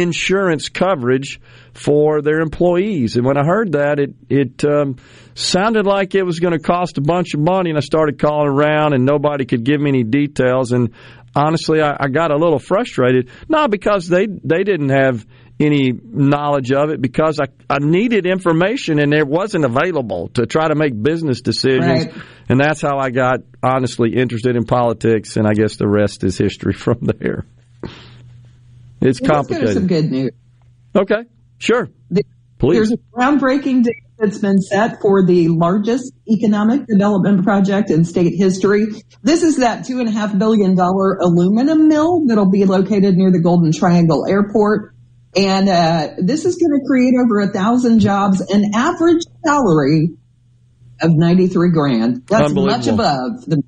insurance coverage for their employees. And when I heard that, it it um, sounded like it was going to cost a bunch of money, and I started calling around, and nobody could give me any details. And honestly, I, I got a little frustrated, not because they they didn't have any knowledge of it because I, I needed information and it wasn't available to try to make business decisions. Right. And that's how I got honestly interested in politics, and I guess the rest is history from there. It's Well, let's go to some good news. Okay, sure. The- Please. There's a groundbreaking date that's been set for the largest economic development project in state history. This is that two and a half billion dollar aluminum mill that'll be located near the Golden Triangle Airport. And uh, this is going to create over a thousand jobs, an average salary of 93 grand. That's much above the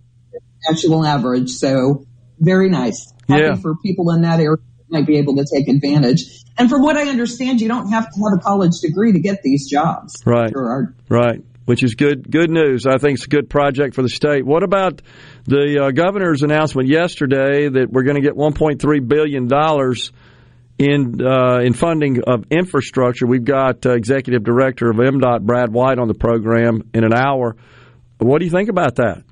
national average. So very nice. Happy Yeah. for people in that area might be able to take advantage. And from what I understand, you don't have to have a college degree to get these jobs. Right. Gerard. Right, which is good. Good news. I think it's a good project for the state. What about the uh, governor's announcement yesterday that we're going to get 1.3 billion dollars in uh, in funding of infrastructure? We've got uh, executive director of MDOT Brad White on the program in an hour. What do you think about that?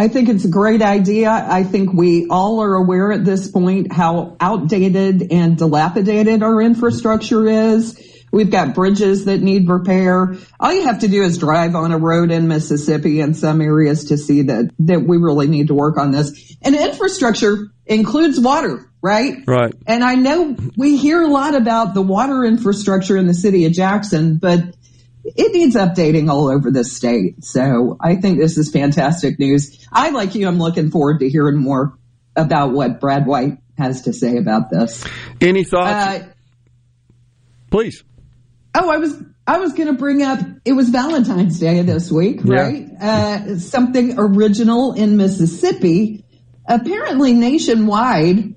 I think it's a great idea. I think we all are aware at this point how outdated and dilapidated our infrastructure is. We've got bridges that need repair. All you have to do is drive on a road in Mississippi in some areas to see that, that we really need to work on this. And infrastructure includes water, right? Right. And I know we hear a lot about the water infrastructure in the city of Jackson, but it needs updating all over the state. So I think this is fantastic news. I, like you, I'm looking forward to hearing more about what Brad White has to say about this. Any thoughts? Uh, Please. oh, I was I was going to bring up it was Valentine's Day this week, Yeah. right? Uh, something original in Mississippi. Apparently, nationwide,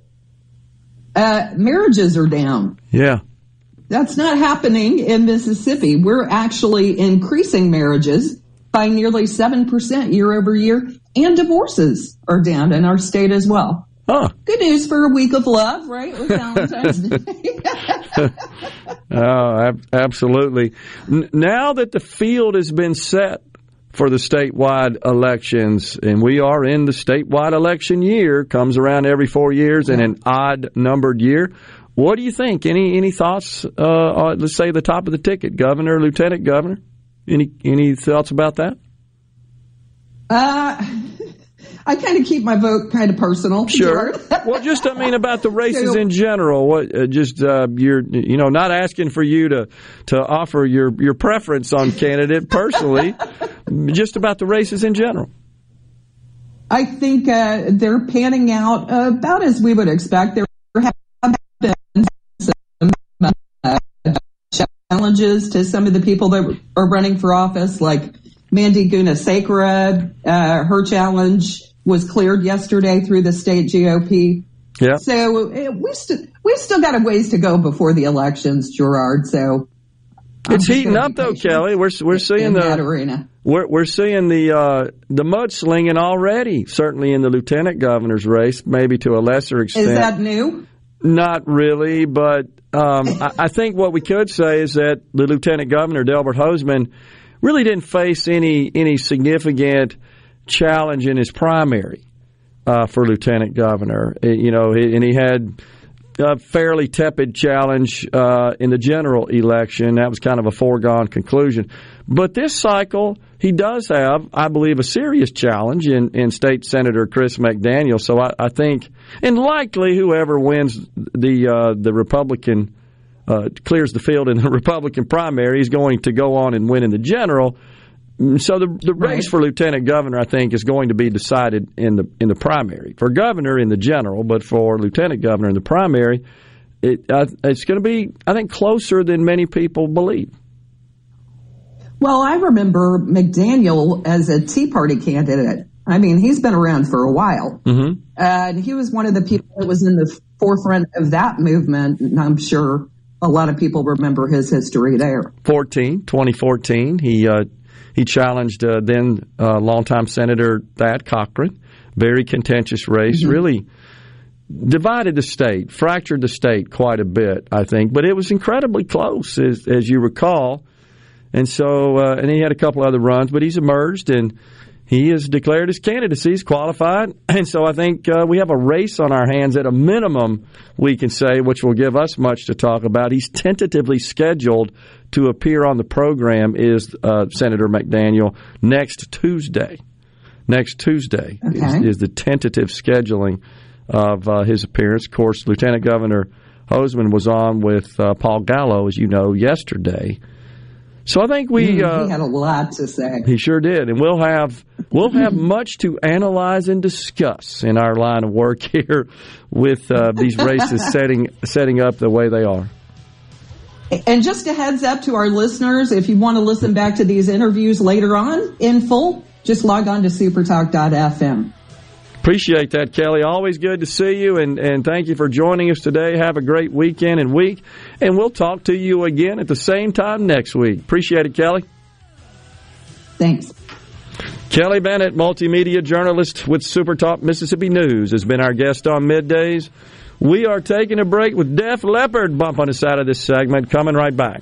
uh, marriages are down. Yeah. That's not happening in Mississippi. We're actually increasing marriages by nearly 7% year over year, and divorces are down in our state as well. Huh. Good news for a week of love, right? With Valentine's Day. Oh, ab- absolutely. N- now that the field has been set for the statewide elections, and we are in the statewide election year, comes around every four years in an odd numbered year. What do you think? Any any thoughts? Uh, on, let's say the top of the ticket, governor, lieutenant governor. Any any thoughts about that? uh, I kind of keep my vote kind of personal. Sure. Well, just I mean about the races in general. What uh, just uh, you're you know not asking for you to to offer your your preference on candidate personally, just about the races in general. I think uh, they're panning out about as we would expect. There challenges to some of the people that are running for office, like Mandy Gunasekara. Uh, her challenge was cleared yesterday through the state GOP. Yeah. So uh, we st- we've still got a ways to go before the elections, Gerard. So I'm It's heating up though, Kelly. We're we're seeing the arena. we're we're seeing the uh, the mudslinging already. Certainly in the lieutenant governor's race, maybe to a lesser extent. Is that new? Not really, but um, I, think what we could say is that the lieutenant governor, Delbert Hosemann, really didn't face any any significant challenge in his primary uh, for lieutenant governor. Uh, You know, and he had a fairly tepid challenge uh, in the general election. That was kind of a foregone conclusion. But this cycle, he does have, I believe, a serious challenge in, in State Senator Chris McDaniel. So I, I think, and likely whoever wins the uh, the Republican uh, clears the field in the Republican primary is going to go on and win in the general. Mm, So the the race Right. for lieutenant governor, I think, is going to be decided in the in the primary. For governor in the general, but for lieutenant governor in the primary, it uh, it's going to be, I think, closer than many people believe. Well, I remember McDaniel as a Tea Party candidate. I mean, he's been around for a while. Mm-hmm. And he was one of the people that was in the forefront of that movement. And I'm sure a lot of people remember his history there. 14, 2014, he uh, he challenged uh, then uh, longtime Senator Thad Cochran. Very contentious race, really divided the state, fractured the state quite a bit, I think. But it was incredibly close, as, as you recall. And so, uh, and he had a couple other runs, but he's emerged and he has declared his candidacy. He's qualified. And so I think uh, we have a race on our hands at a minimum, we can say, which will give us much to talk about. He's tentatively scheduled to appear on the program, is uh, Senator McDaniel, next Tuesday. Next Tuesday is, Okay. is the tentative scheduling of uh, his appearance. Of course, Lieutenant Governor Hosemann was on with uh, Paul Gallo, as you know, yesterday. So I think we Mm, uh, he had a lot to say. he sure did, and we'll have we'll have much to analyze and discuss in our line of work here with uh, these races setting setting up the way they are. And just a heads up to our listeners, if you want to listen back to these interviews later on in full, just log on to supertalk.fm. Appreciate that, Kelly. Always good to see you, and, and thank you for joining us today. Have a great weekend and week, and we'll talk to you again at the same time next week. Appreciate it, Kelly. Thanks. Kelly Bennett, multimedia journalist with Super Talk Mississippi News, has been our guest on middays. We are taking a break with Def Leppard bump on the side of this segment. Coming right back.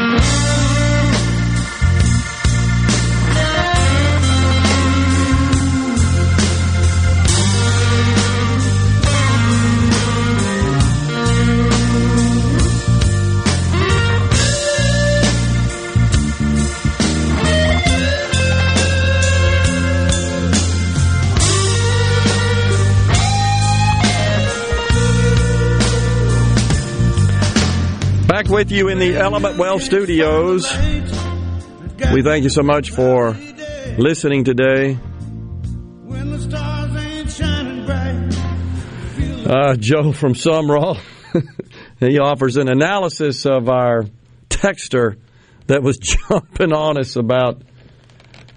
Back with you in the Element Wealth studios. We thank you so much for listening today. Uh, Joe from Sumrall, he offers an analysis of our texter that was jumping on us about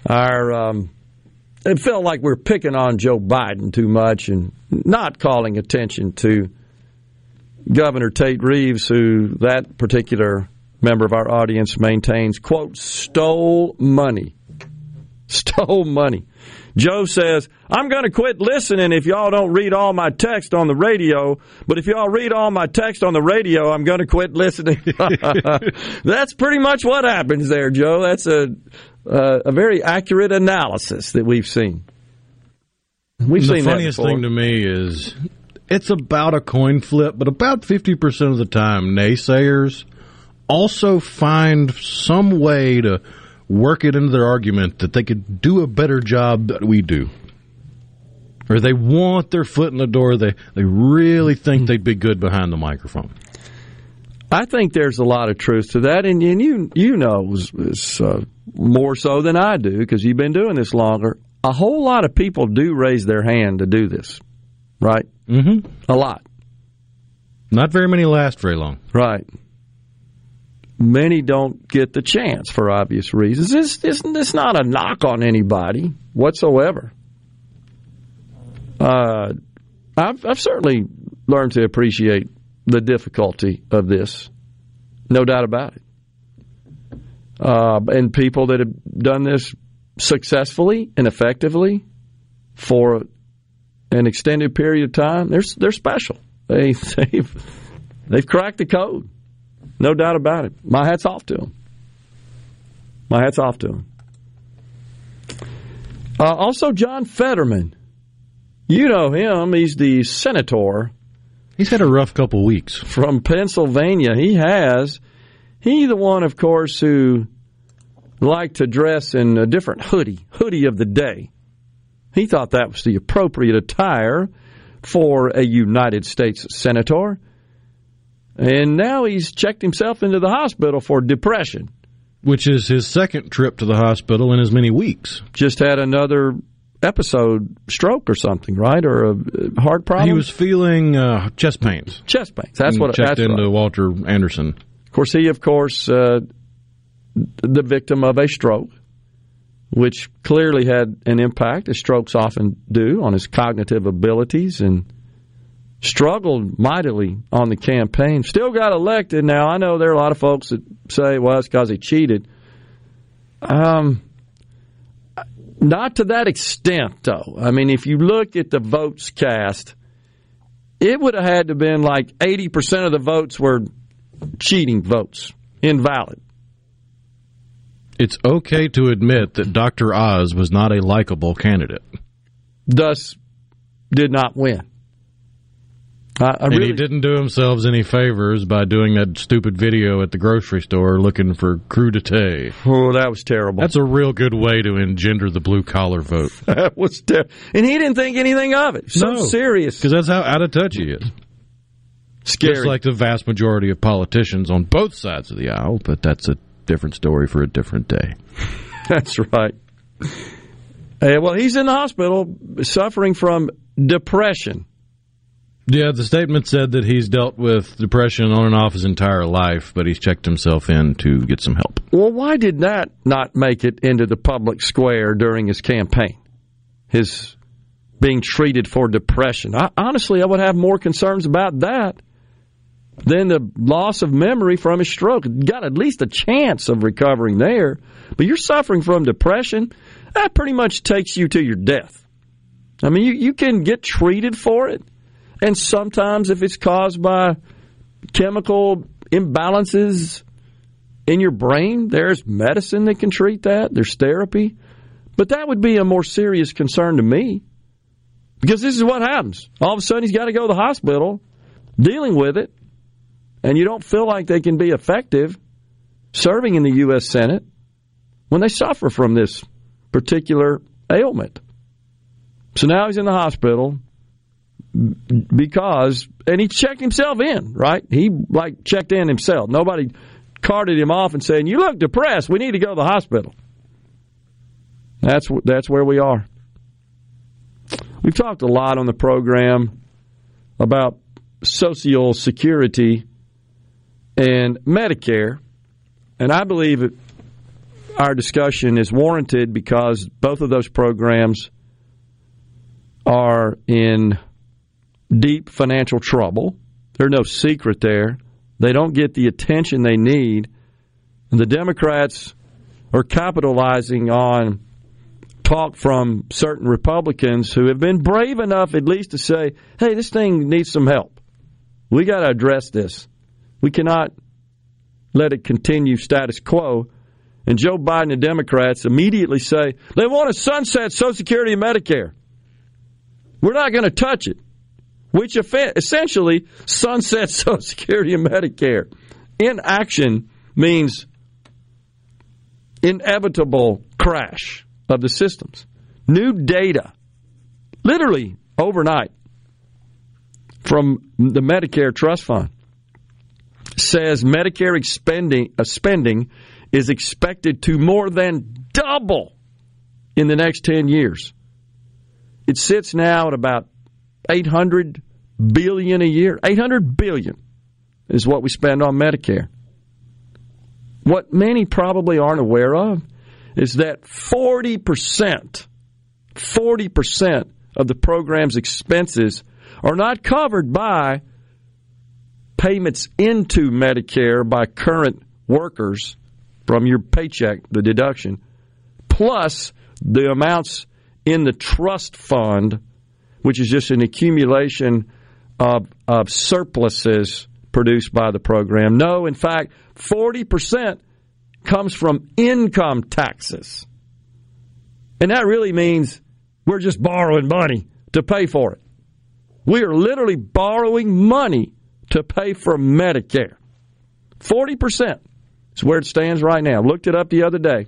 our. Um, it felt like we are picking on Joe Biden too much and not calling attention to Governor Tate Reeves, who that particular member of our audience maintains, quote, stole money. Stole money. Joe says, I'm going to quit listening if y'all don't read all my text on the radio, but if y'all read all my text on the radio, I'm going to quit listening. That's pretty much what happens there, Joe. That's a, uh, a very accurate analysis that we've seen. We've the seen funniest thing to me is it's about a coin flip, but about 50% of the time, naysayers also find some way to work it into their argument that they could do a better job that we do. or they want their foot in the door. They they really think they'd be good behind the microphone. I think there's a lot of truth to that, and, and you you know uh, more so than I do because you've been doing this longer. A whole lot of people do raise their hand to do this, right? Mm-hmm. A lot, Not very many last very long. right? Many don't get the chance for obvious reasons. It's, it's, it's not a knock on anybody whatsoever. Uh, I've, I've certainly learned to appreciate the difficulty of this, no doubt about it. Uh, and people that have done this successfully and effectively for an extended period of time, they're they're special. They they've they've cracked the code, no doubt about it. My hat's off to them. My hat's off to them. Uh, also, John Fetterman. You know him. He's the senator He's had a rough couple weeks. from Pennsylvania. He has. He the one, of course, who liked to dress in a different hoodie, hoodie of the day. He thought that was the appropriate attire for a United States senator. And now he's checked himself into the hospital for depression. which is his second trip to the hospital in as many weeks. Just had another episode, stroke or something, right? Or a uh, heart problem? He was feeling uh, chest pains. chest pains. That's what checked that's into right. Walter Anderson. Of course, he, of course, uh, the victim of a stroke, which clearly had an impact, as strokes often do, on his cognitive abilities and struggled mightily on the campaign. Still got elected. Now, I know there are a lot of folks that say, well, it's because he cheated. Um, not to that extent, though. I mean, if you look at the votes cast, it would have had to have been like 80% of the votes were cheating votes, invalid. It's okay to admit that Dr. Oz was not a likable candidate. Thus, did not win. I, I and he didn't do himself any favors by doing that stupid video at the grocery store looking for crudité. Oh, that was terrible. That's a real good way to engender the blue collar vote. that was terrible. And he didn't think anything of it. So No. serious. Because that's how out of touch he is. Scary. Just like the vast majority of politicians on both sides of the aisle, but that's a different story for a different day. That's right. Uh, well, he's in the hospital suffering from depression. Yeah, the statement said that he's dealt with depression on and off his entire life, but he's checked himself in to get some help. Well, why did that not make it into the public square during his campaign? His being treated for depression. I, honestly, I would have more concerns about that than the loss of memory from his stroke. Got at least a chance of recovering there, but you're suffering from depression. That pretty much takes you to your death. I mean, you, you can get treated for it, and sometimes if it's caused by chemical imbalances in your brain, there's medicine that can treat that. There's therapy. But that would be a more serious concern to me. Because this is what happens. All of a sudden, he's got to go to the hospital dealing with it, and you don't feel like they can be effective serving in the U.S. Senate when they suffer from this particular ailment. So now he's in the hospital because, and he checked himself in, right? He like checked in himself. Nobody carted him off and saying, "You look depressed. We need to go to the hospital." That's that's where we are. We've talked a lot on the program about social security and Medicare, and I believe our discussion is warranted because both of those programs are in deep financial trouble. There's no secret there. They don't get the attention they need. And the Democrats are capitalizing on talk from certain Republicans who have been brave enough at least to say, hey, this thing needs some help. We got to address this. We cannot let it continue status quo. And Joe Biden and Democrats immediately say they want to sunset Social Security and Medicare. We're not going to touch it, which essentially sunsets Social Security and Medicare. Inaction means inevitable crash of the systems. New data literally overnight from the Medicare Trust Fund says Medicare expending, uh, spending is expected to more than double in the next 10 years. It sits now at about 800 billion a year. 800 billion is what we spend on Medicare. What many probably aren't aware of is that 40%, 40% of the program's expenses are not covered by payments into Medicare by current workers from your paycheck, the deduction, plus the amounts in the trust fund, which is just an accumulation of, of surpluses produced by the program. No, in fact, 40% comes from income taxes. And that really means we're just borrowing money to pay for it. We are literally borrowing money to pay for Medicare. 40% is where it stands right now. Looked it up the other day.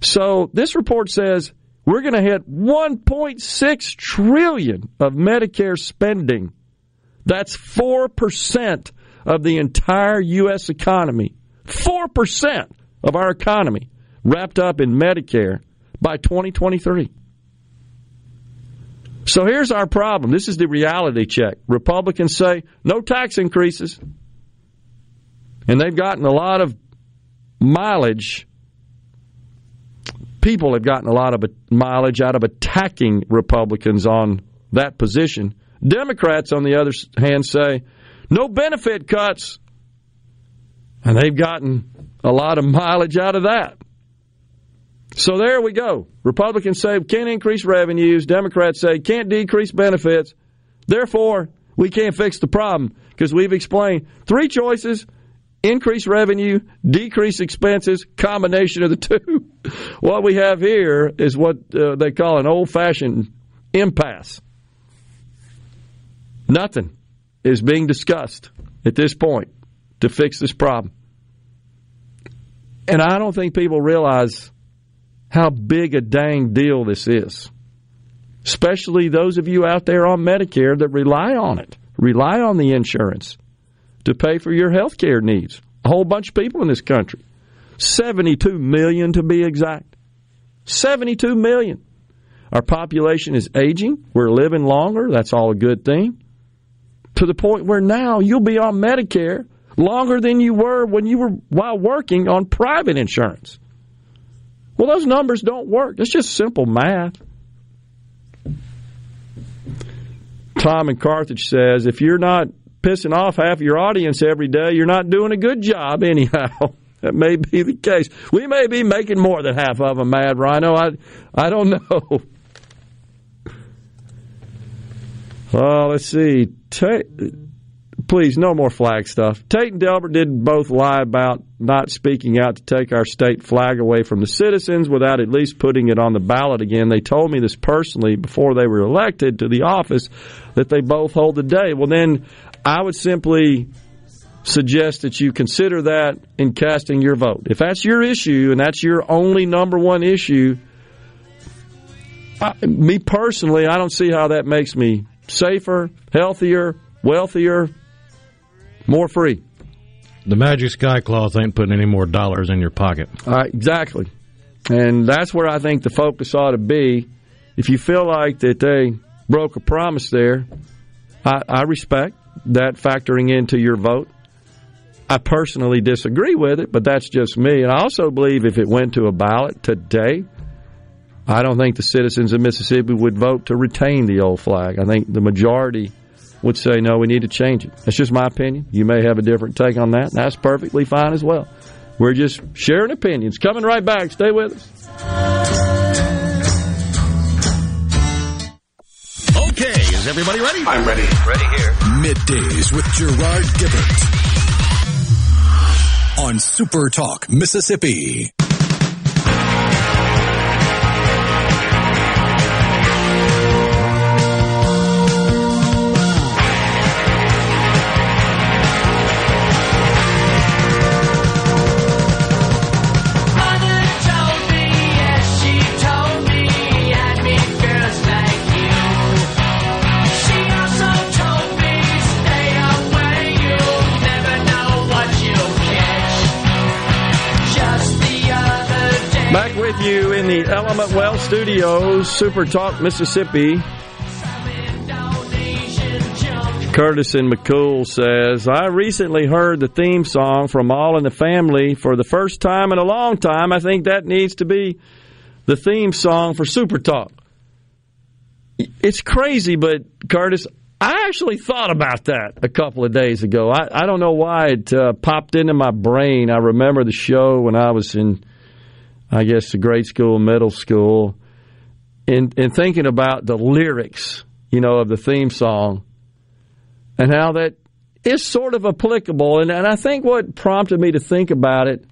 So this report says we're going to hit 1.6 trillion of Medicare spending. That's 4% of the entire US economy. 4% of our economy wrapped up in Medicare by 2023. So here's our problem. This is the reality check. Republicans say no tax increases. And they've gotten a lot of mileage. People have gotten a lot of mileage out of attacking Republicans on that position. Democrats, on the other hand, say no benefit cuts. And they've gotten a lot of mileage out of that. So there we go. Republicans say can't increase revenues. Democrats say can't decrease benefits. Therefore, we can't fix the problem because we've explained three choices increase revenue, decrease expenses, combination of the two. what we have here is what uh, they call an old fashioned impasse. Nothing is being discussed at this point to fix this problem. And I don't think people realize how big a dang deal this is. Especially those of you out there on Medicare that rely on it, rely on the insurance to pay for your health care needs. A whole bunch of people in this country. 72 million to be exact. 72 million. Our population is aging. We're living longer. That's all a good thing. To the point where now you'll be on Medicare longer than you were when you were while working on private insurance. Well, those numbers don't work. It's just simple math. Tom in Carthage says if you're not pissing off half your audience every day, you're not doing a good job anyhow. that may be the case. We may be making more than half of them mad, Rhino. I, I don't know. Oh, let's see. Please, no more flag stuff. Tate and Delbert did both lie about not speaking out to take our state flag away from the citizens without at least putting it on the ballot again. They told me this personally before they were elected to the office that they both hold the day. Well, then I would simply suggest that you consider that in casting your vote. If that's your issue and that's your only number one issue, I, me personally, I don't see how that makes me safer, healthier, wealthier, more free. The magic sky cloth ain't putting any more dollars in your pocket. Uh, exactly. And that's where I think the focus ought to be. If you feel like that they broke a promise there, I, I respect that factoring into your vote. I personally disagree with it, but that's just me. And I also believe if it went to a ballot today, I don't think the citizens of Mississippi would vote to retain the old flag. I think the majority would say, no, we need to change it. That's just my opinion. You may have a different take on that. That's perfectly fine as well. We're just sharing opinions. Coming right back. Stay with us. Okay, is everybody ready? I'm ready. Ready here. Middays with Gerard Gibert on Super Talk, Mississippi. In the Element Wealth Studios, Super Talk, Mississippi. Curtis and McCool says, I recently heard the theme song from All in the Family for the first time in a long time. I think that needs to be the theme song for Super Talk. It's crazy, but Curtis, I actually thought about that a couple of days ago. I, I don't know why it uh, popped into my brain. I remember the show when I was in, I guess, the grade school, middle school, and, and thinking about the lyrics, you know, of the theme song and how that is sort of applicable. And, and I think what prompted me to think about it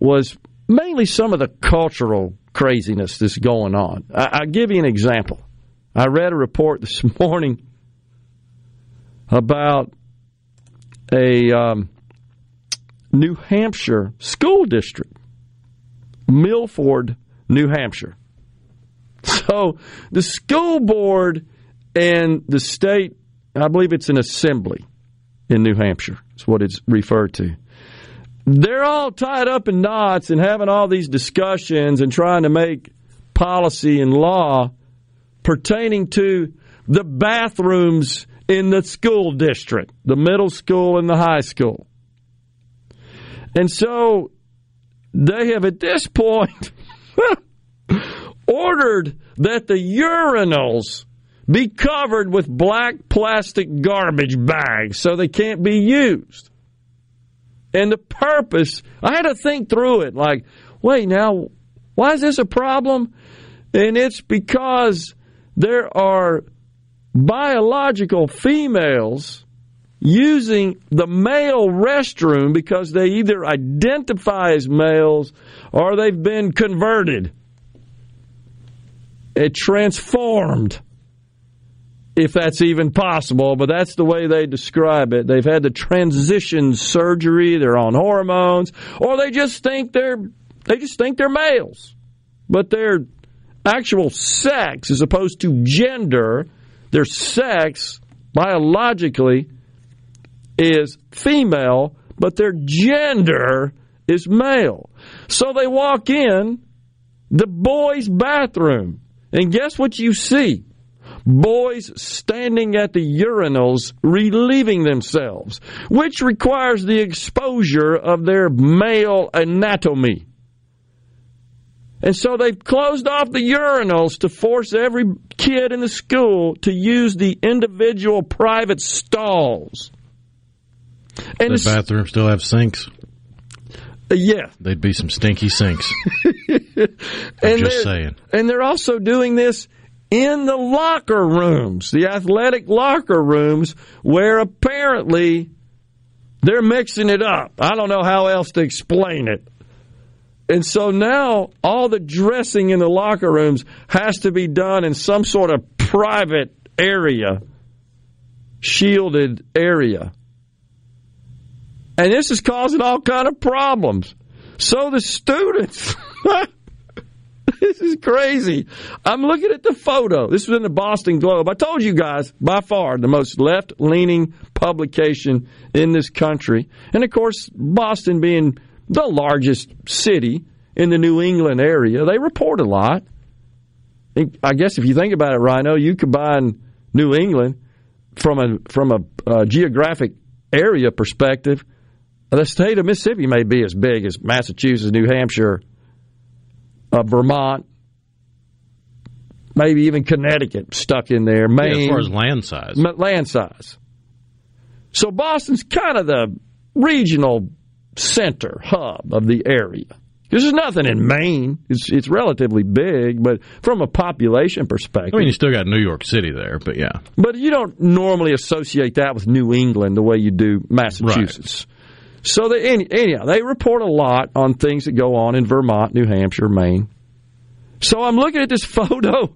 was mainly some of the cultural craziness that's going on. I, I'll give you an example. I read a report this morning about a um, New Hampshire school district, Milford, New Hampshire. So the school board and the state I believe it's an assembly in New Hampshire. Is what it's referred to. They're all tied up in knots and having all these discussions and trying to make policy and law pertaining to the bathrooms in the school district, the middle school and the high school. And so they have at this point ordered that the urinals be covered with black plastic garbage bags so they can't be used. And the purpose, I had to think through it like, wait, now, why is this a problem? And it's because there are biological females using the male restroom because they either identify as males or they've been converted. It transformed if that's even possible, but that's the way they describe it. They've had the transition surgery, they're on hormones, or they just think they're they just think they're males. But their actual sex as opposed to gender, their sex biologically is female, but their gender is male. So they walk in the boys' bathroom, and guess what you see? boys standing at the urinals relieving themselves, which requires the exposure of their male anatomy. And so they've closed off the urinals to force every kid in the school to use the individual private stalls. And the bathrooms still have sinks. Uh, yeah, they'd be some stinky sinks. I'm just saying. And they're also doing this in the locker rooms, the athletic locker rooms, where apparently they're mixing it up. I don't know how else to explain it. And so now all the dressing in the locker rooms has to be done in some sort of private area, shielded area. And this is causing all kind of problems. So the students this is crazy. I'm looking at the photo. This was in the Boston Globe. I told you guys, by far, the most left leaning publication in this country. And of course, Boston being the largest city in the New England area, they report a lot. I guess if you think about it, Rhino, you combine New England from a from a uh, geographic area perspective. The state of Mississippi may be as big as Massachusetts, New Hampshire, uh, Vermont, maybe even Connecticut stuck in there. Maine, yeah, as far as land size, land size. So Boston's kind of the regional center hub of the area. There's nothing in Maine. It's it's relatively big, but from a population perspective, I mean, you still got New York City there, but yeah. But you don't normally associate that with New England the way you do Massachusetts. So they anyhow they report a lot on things that go on in Vermont, New Hampshire, Maine. So I'm looking at this photo,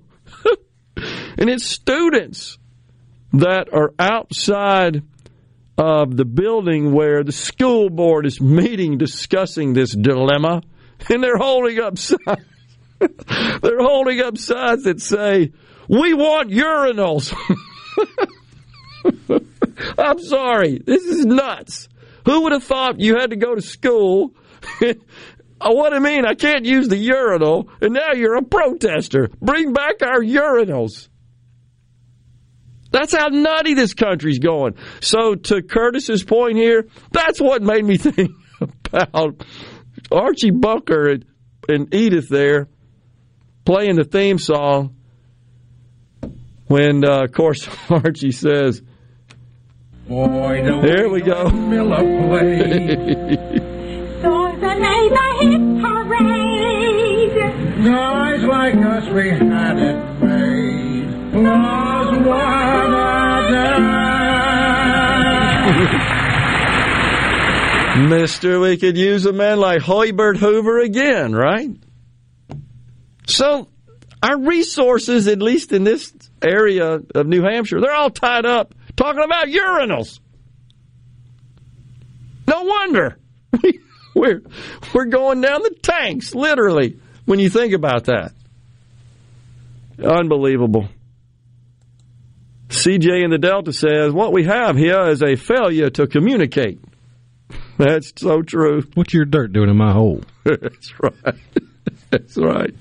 and it's students that are outside of the building where the school board is meeting discussing this dilemma, and they're holding up signs. they're holding up signs that say, "We want urinals." I'm sorry, this is nuts. Who would have thought you had to go to school Uh, what do you mean? I can't use the urinal, and now you're a protester. Bring back our urinals. That's how nutty this country's going. So, to Curtis's point here, that's what made me think about Archie Bunker and, and Edith there playing the theme song when, uh, of course, Archie says, Boy, the Here we go. Miller play. There's a neighbor hit parade. Guys like us, we had it made. Was what I Mister, we could use a man like Herbert Hoover again, right? So, our resources, at least in this area of New Hampshire, they're all tied up talking about urinals. No wonder. We're, we're going down the tanks, literally, when you think about that. Unbelievable. CJ in the Delta says, What we have here is a failure to communicate. That's so true. What's your dirt doing in my hole? That's right. That's right.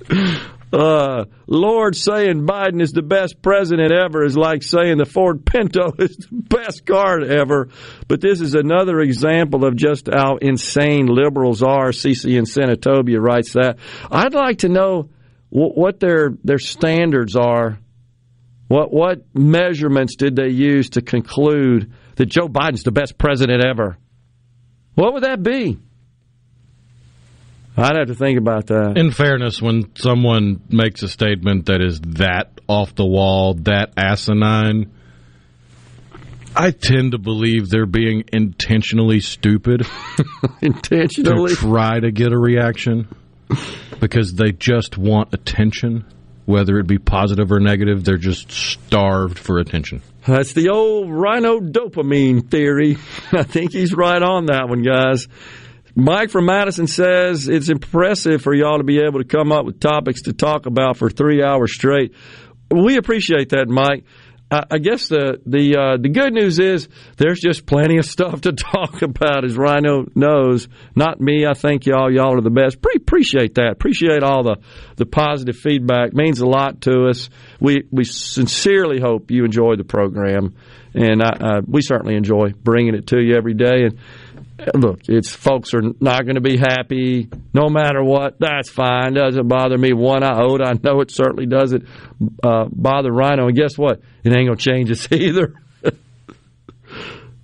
Uh, Lord saying Biden is the best president ever is like saying the Ford Pinto is the best car ever. But this is another example of just how insane liberals are. CC in Senatobia writes that. I'd like to know wh- what their their standards are. What what measurements did they use to conclude that Joe Biden's the best president ever? What would that be? I'd have to think about that. In fairness, when someone makes a statement that is that off the wall, that asinine, I tend to believe they're being intentionally stupid Intentionally. to try to get a reaction because they just want attention, whether it be positive or negative. They're just starved for attention. That's the old rhino dopamine theory. I think he's right on that one, guys. Mike from Madison says it's impressive for y'all to be able to come up with topics to talk about for three hours straight. We appreciate that, Mike. I guess the the uh, the good news is there's just plenty of stuff to talk about, as Rhino knows. Not me. I think y'all y'all are the best. Pre- appreciate that. Appreciate all the the positive feedback. Means a lot to us. We we sincerely hope you enjoy the program, and I, uh, we certainly enjoy bringing it to you every day. And look, it's folks are not going to be happy no matter what. That's fine. Doesn't bother me one iota. I know it certainly doesn't uh, bother Rhino. And guess what? It ain't going to change us either.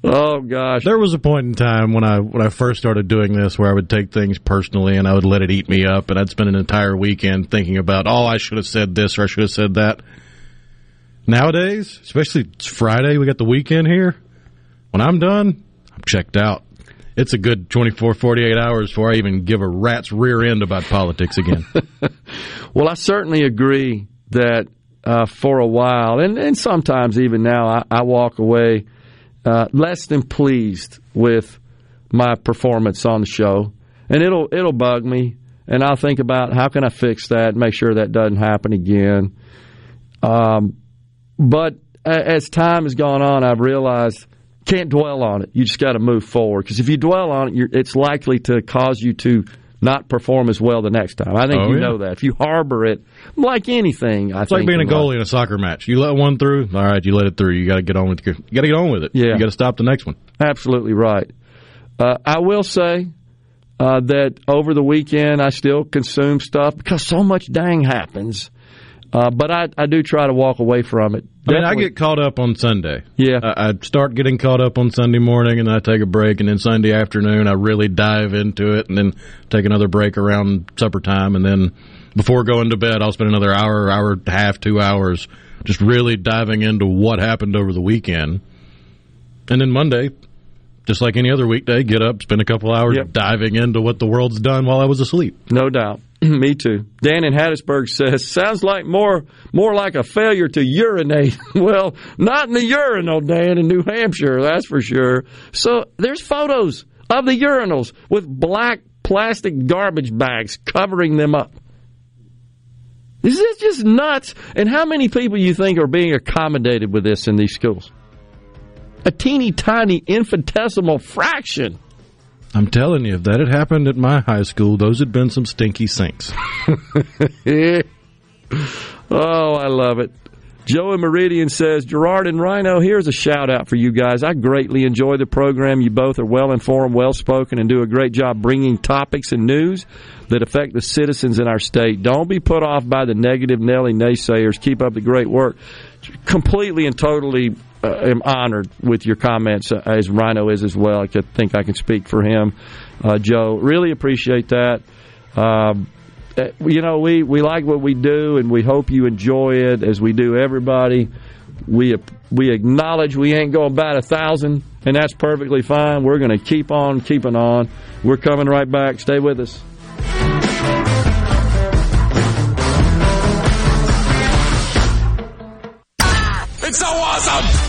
oh gosh, There was a point in time when I when I first started doing this where I would take things personally and I would let it eat me up, and I'd spend an entire weekend thinking about, oh, I should have said this or I should have said that. Nowadays, especially it's Friday, we got the weekend here. When I'm done, I'm checked out. It's a good 24, 48 hours before I even give a rat's rear end about politics again. Well, I certainly agree that uh, for a while, and, and sometimes even now, I, I walk away uh, less than pleased with my performance on the show, and it'll it'll bug me, and I'll think about how can I fix that, make sure that doesn't happen again. Um, but as time has gone on, I've realized can't dwell on it. You just got to move forward because if you dwell on it, you're, it's likely to cause you to not perform as well the next time. I think Oh, you yeah. know that. If you harbor it, like anything, I It's like being a in life. goalie in a soccer match. You let one through, all right, you let it through. You got to get on with your, you got to get on with it. Yeah. You got to stop the next one. Absolutely right. Uh, I will say uh, that over the weekend I still consume stuff because so much dang happens. Uh, but I, I do try to walk away from it. I mean, I get caught up on Sunday. Yeah. I, I start getting caught up on Sunday morning, and then I take a break, and then Sunday afternoon I really dive into it, and then take another break around supper time, and then before going to bed, I'll spend another hour, hour and a half, two hours, just really diving into what happened over the weekend, and then Monday. Just like any other weekday, get up, spend a couple hours Yep. diving into what the world's done while I was asleep. No doubt. Me too. Dan in Hattiesburg says, sounds like more more like a failure to urinate. well, not in the urinal, Dan, in New Hampshire, that's for sure. So there's photos of the urinals with black plastic garbage bags covering them up. This is just nuts? And how many people you think are being accommodated with this in these schools? A teeny tiny infinitesimal fraction. I'm telling you, if that had happened at my high school, those had been some stinky sinks. oh, I love it. Joe in Meridian says, Gerard and Rhino, here's a shout out for you guys. I greatly enjoy the program. You both are well informed, well spoken, and do a great job bringing topics and news that affect the citizens in our state. Don't be put off by the negative Nelly naysayers. Keep up the great work. Completely and totally am honored with your comments, uh, as Rhino is as well. I think I can speak for him. Uh, Joe, really appreciate that. Um, uh, you know, we, we like what we do, and we hope you enjoy it as we do everybody. We we acknowledge we ain't going about a thousand, and that's perfectly fine. We're going to keep on keeping on. We're coming right back. Stay with us. It's so awesome!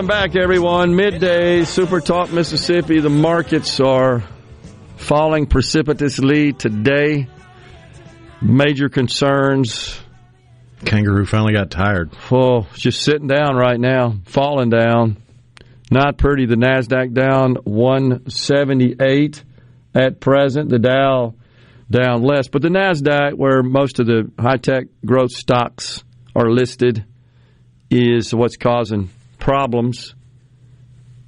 Welcome back, everyone. Midday, Super Talk, Mississippi. The markets are falling precipitously today. Major concerns. Kangaroo finally got tired. Oh, just sitting down right now, falling down. Not pretty. The Nasdaq down 178 at present. The Dow down less, but the Nasdaq, where most of the high tech growth stocks are listed, is what's causing problems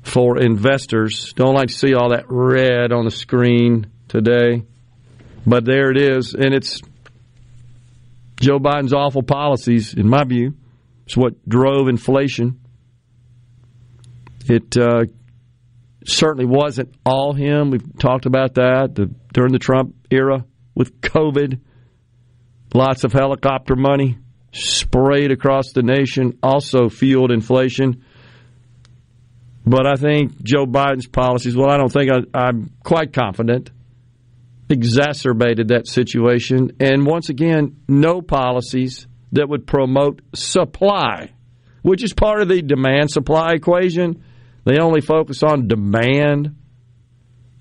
for investors. Don't like to see all that red on the screen today, but there it is, and it's Joe Biden's awful policies, in my view, is what drove inflation. It uh, certainly wasn't all him. We've talked about that the, during the Trump era with COVID. Lots of helicopter money sprayed across the nation, also fueled inflation. But I think Joe Biden's policies, well, I don't think I, I'm quite confident, exacerbated that situation. And once again, no policies that would promote supply, which is part of the demand supply equation. They only focus on demand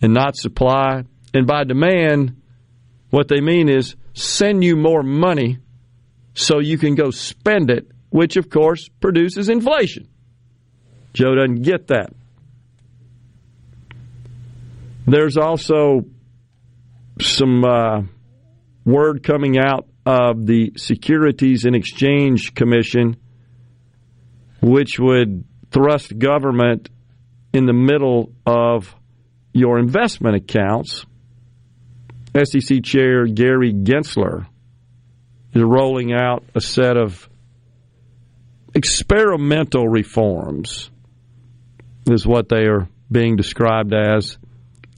and not supply. And by demand, what they mean is send you more money so you can go spend it, which of course produces inflation. Joe doesn't get that. There's also some uh, word coming out of the Securities and Exchange Commission, which would thrust government in the middle of your investment accounts. SEC Chair Gary Gensler is rolling out a set of experimental reforms, is what they are being described as.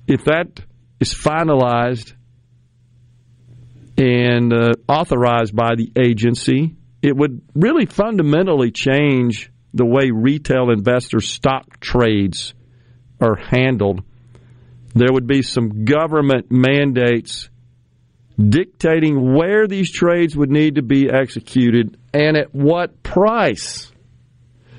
If that is finalized and uh, authorized by the agency, it would really fundamentally change the way retail investor stock trades are handled. There would be some government mandates dictating where these trades would need to be executed and at what price.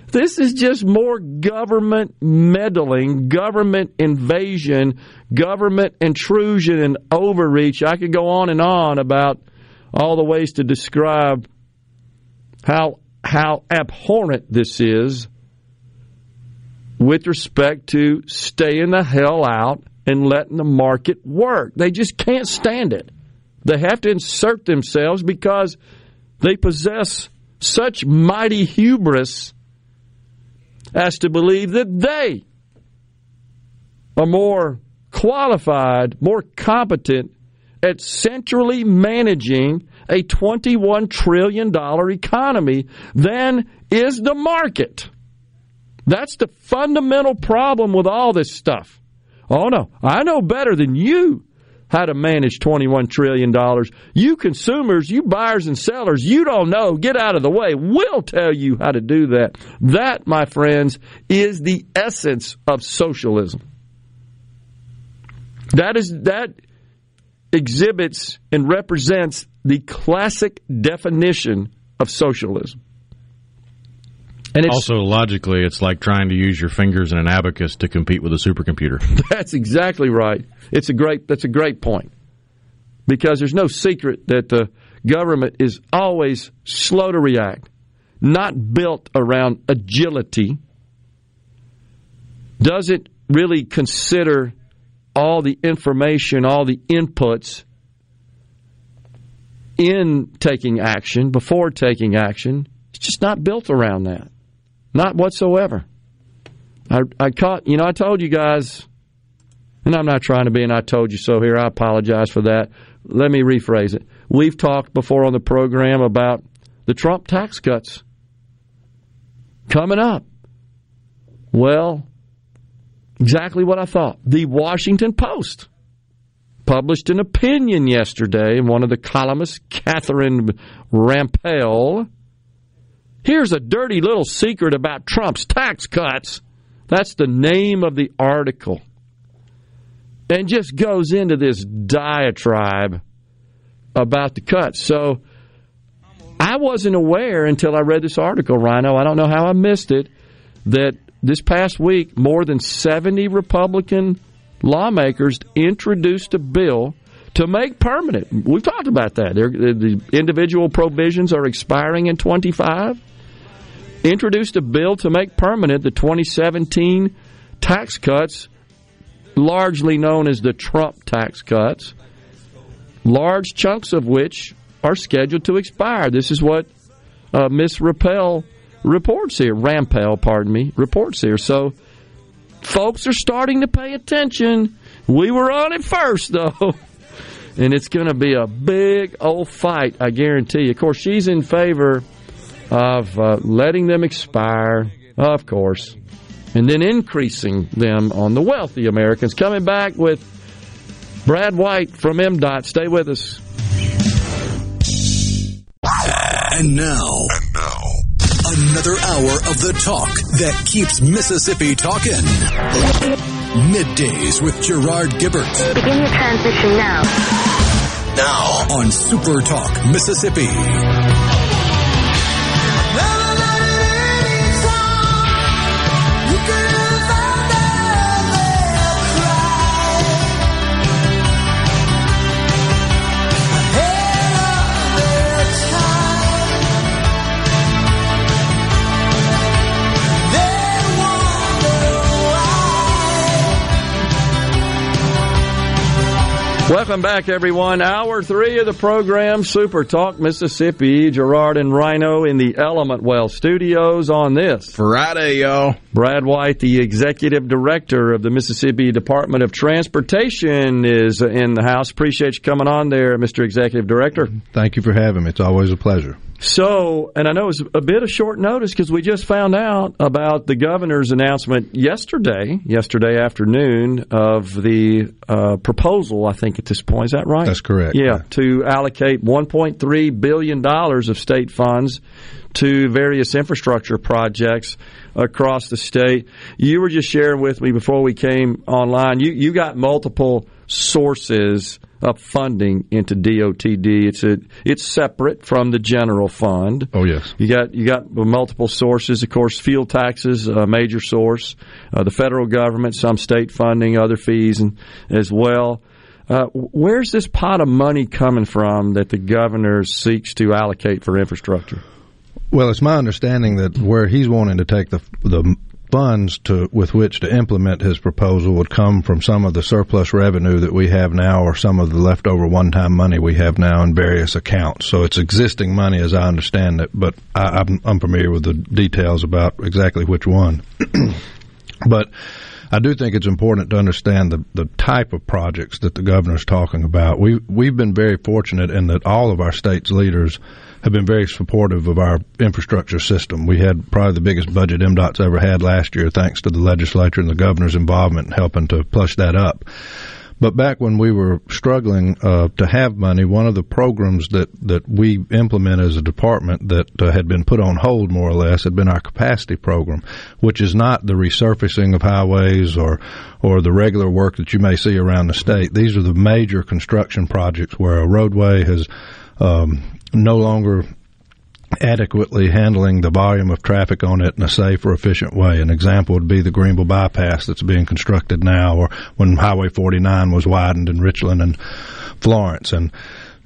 This is just more government meddling, government invasion, government intrusion and overreach. I could go on and on about all the ways to describe how how abhorrent this is with respect to staying the hell out and letting the market work. They just can't stand it. They have to insert themselves because they possess such mighty hubris as to believe that they are more qualified, more competent at centrally managing a $21 trillion economy than is the market. That's the fundamental problem with all this stuff. Oh no, I know better than you how to manage $21 trillion. You consumers, you buyers and sellers, you don't know. Get out of the way. We'll tell you how to do that. That, my friends, is the essence of socialism. That is that exhibits and represents the classic definition of socialism. And also logically, it's like trying to use your fingers in an abacus to compete with a supercomputer. That's exactly right. It's a great. That's a great point because there's no secret that the government is always slow to react, not built around agility. Doesn't really consider all the information, all the inputs in taking action, before taking action. It's just not built around that. Not whatsoever. I, I caught, you know, I told you guys, and I'm not trying to be an I told you so here. I apologize for that. Let me rephrase it. We've talked before on the program about the Trump tax cuts coming up. Well, exactly what I thought. The Washington Post published an opinion yesterday, and one of the columnists, Catherine Rampell, here's a dirty little secret about Trump's tax cuts. That's the name of the article. And just goes into this diatribe about the cuts. So I wasn't aware until I read this article, Rhino. I don't know how I missed it, that this past week, more than 70 Republican lawmakers introduced a bill to make permanent. We've talked about that. They're, the individual provisions are expiring in 25. Introduced a bill to make permanent the 2017 tax cuts, largely known as the Trump tax cuts, large chunks of which are scheduled to expire. This is what uh, Miss Rappel reports here. Rampell, pardon me, reports here. So folks are starting to pay attention. We were on it first, though. And it's going to be a big old fight, I guarantee you. Of course, she's in favor of uh, letting them expire, of course, and then increasing them on the wealthy Americans. Coming back with Brad White from MDOT. Stay with us. And now, and now, another hour of the talk that keeps Mississippi talking. Middays with Gerard Gibert. Begin your transition now. Now on Super Talk Mississippi. Welcome back, everyone. Hour three of the program, Super Talk Mississippi. Gerard and Rhino in the Element Wealth studios on this Friday, y'all. Brad White, the executive director of the Mississippi Department of Transportation, is in the house. Appreciate you coming on there, Mr. Executive Director. Thank you for having me. It's always a pleasure. So, and I know it's a bit of short notice because we just found out about the governor's announcement yesterday, yesterday afternoon, of the uh, proposal. I think at this point, is that right? That's correct. Yeah, to allocate 1.3 billion dollars of state funds to various infrastructure projects across the state. You were just sharing with me before we came online. You you got multiple sources of funding into DOTD. It's a, it's separate from the general fund. Oh yes, you got you got multiple sources. Of course, fuel taxes a major source. Uh, the federal government, some state funding, other fees, and as well. Uh, where's this pot of money coming from that the governor seeks to allocate for infrastructure? Well, it's my understanding that where he's wanting to take the the funds to with which to implement his proposal would come from some of the surplus revenue that we have now or some of the leftover one-time money we have now in various accounts. So it's existing money as I understand it, but I, I'm unfamiliar with the details about exactly which one. but I do think it's important to understand the, the type of projects that the governor's talking about. We we've been very fortunate in that all of our state's leaders have been very supportive of our infrastructure system. We had probably the biggest budget MDOT's ever had last year, thanks to the legislature and the governor's involvement in helping to plush that up. But back when we were struggling uh, to have money, one of the programs that, that we implement as a department that uh, had been put on hold more or less had been our capacity program, which is not the resurfacing of highways or or the regular work that you may see around the state. These are the major construction projects where a roadway has um, no longer adequately handling the volume of traffic on it in a safe or efficient way. An example would be the Greenville bypass that's being constructed now, or when Highway 49 was widened in Richland and Florence. And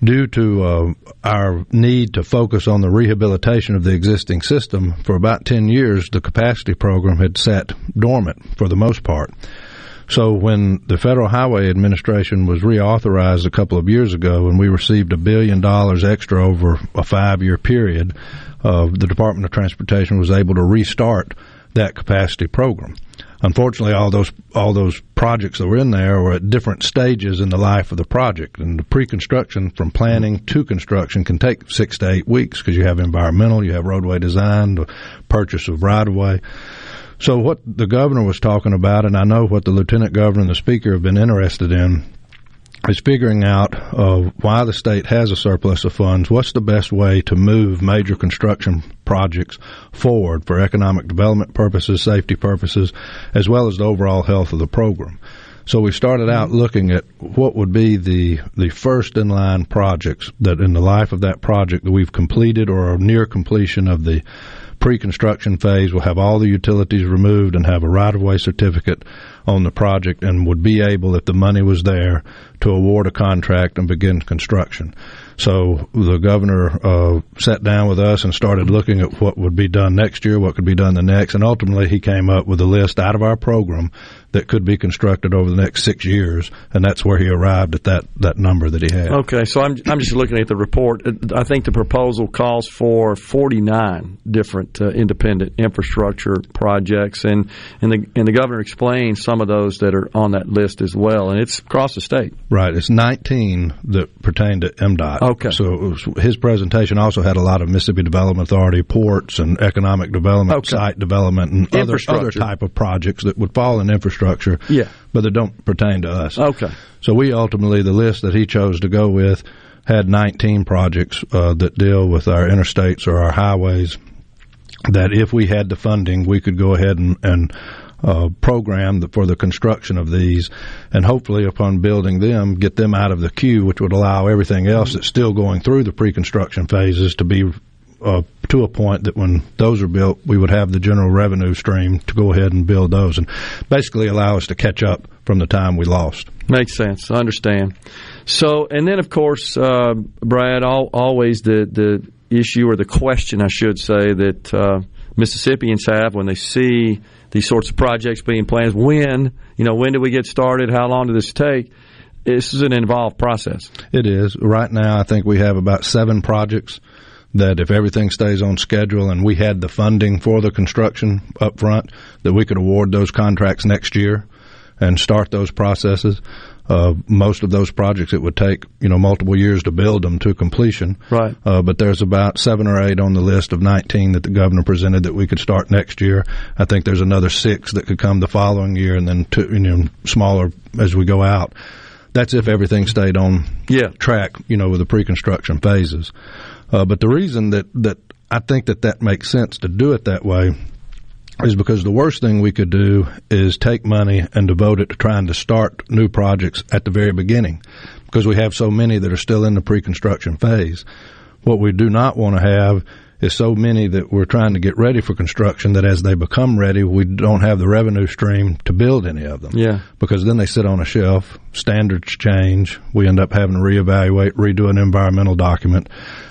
due to uh, our need to focus on the rehabilitation of the existing system, for about 10 years, the capacity program had sat dormant for the most part. So when the Federal Highway Administration was reauthorized a couple of years ago and we received a billion dollars extra over a five year period, uh, the Department of Transportation was able to restart that capacity program. Unfortunately, all those all those projects that were in there were at different stages in the life of the project, and the pre-construction from planning to construction can take six to eight weeks because you have environmental, you have roadway design, the purchase of right of way. So what the governor was talking about, and I know what the lieutenant governor and the speaker have been interested in, is figuring out uh, why the state has a surplus of funds. What's the best way to move major construction projects forward for economic development purposes, safety purposes, as well as the overall health of the program. So we started out looking at what would be the the first in line projects that in the life of that project that we've completed or are near completion of the pre-construction phase will have all the utilities removed and have a right-of-way certificate on the project and would be able, if the money was there, to award a contract and begin construction. So the governor uh, sat down with us and started looking at what would be done next year, what could be done the next, and ultimately he came up with a list out of our program that could be constructed over the next six years, and that's where he arrived at that, that number that he had. Okay, so I'm I'm just looking at the report. I think the proposal calls for 49 different uh, independent infrastructure projects, and and the and the governor explained some of those that are on that list as well, and it's across the state. Right, it's 19 that pertain to MDOT. Okay, so was, his presentation also had a lot of Mississippi Development Authority ports and economic development, Okay. site development, and other other type of projects that would fall in infrastructure. Yeah. but they don't pertain to us. Okay. So we ultimately the list that he chose to go with had 19 projects uh, that deal with our interstates or our highways. That if we had the funding, we could go ahead and, and uh, program the, for the construction of these, and hopefully, upon building them, get them out of the queue, which would allow everything else that's still going through the pre-construction phases to be uh, to a point that when those are built, we would have the general revenue stream to go ahead and build those, and basically allow us to catch up from the time we lost. Makes sense. I understand. So, and then of course, uh, Brad, al always the the issue or the question, I should say, that uh, Mississippians have when they see these sorts of projects being planned: when, you know, when do we get started? How long does this take? This is an involved process. It is. Right now, I think we have about seven projects that if everything stays on schedule and we had the funding for the construction up front, that we could award those contracts next year and start those processes. Uh, most of those projects, it would take, you know, multiple years to build them to completion. Right. Uh, but there's about seven or eight on the list of 19 that the governor presented that we could start next year. I think there's another six that could come the following year and then two, you know, smaller as we go out. That's if everything stayed on Yeah. track, you know, with the pre-construction phases. Uh, but the reason that, that I think that that makes sense to do it that way is because the worst thing we could do is take money and devote it to trying to start new projects at the very beginning because we have so many that are still in the pre-construction phase. What we do not want to have is so many that we're trying to get ready for construction that as they become ready, we don't have the revenue stream to build any of them Yeah. because then they sit on a shelf. Standards change. We end up having to reevaluate, redo an environmental document,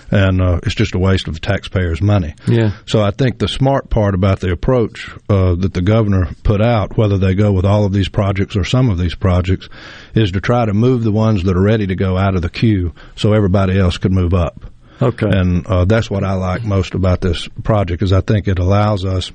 and uh, it's just a waste of the taxpayers' money. Yeah. So I think the smart part about the approach uh, that the governor put out, whether they go with all of these projects or some of these projects, is to try to move the ones that are ready to go out of the queue so everybody else could move up. Okay. And uh, that's what I like most about this project is I think it allows us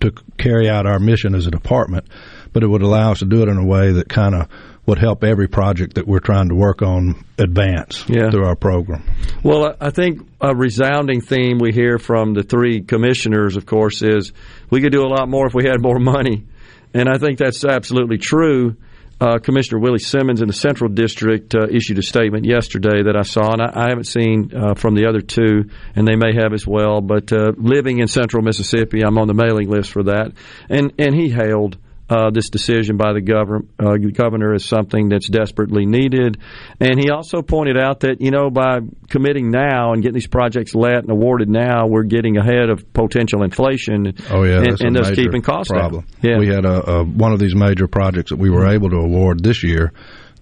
to carry out our mission as a department, but it would allow us to do it in a way that kind of would help every project that we're trying to work on advance Yeah. through our program. Well, I I think a resounding theme we hear from the three commissioners, of course, is we could do a lot more if we had more money, and I think that's absolutely true. Uh, Commissioner Willie Simmons in the Central District uh, issued a statement yesterday that I saw, and I, I haven't seen uh, from the other two, and they may have as well. But uh, living in Central Mississippi, I'm on the mailing list for that, and and he hailed uh, this decision by the governor, uh, governor is something that's desperately needed. And he also pointed out that, you know, by committing now and getting these projects let and awarded now, we're getting ahead of potential inflation Oh yeah, and, and a thus keeping costs problem. down. Yeah. We had a, a one of these major projects that we were able to award this year.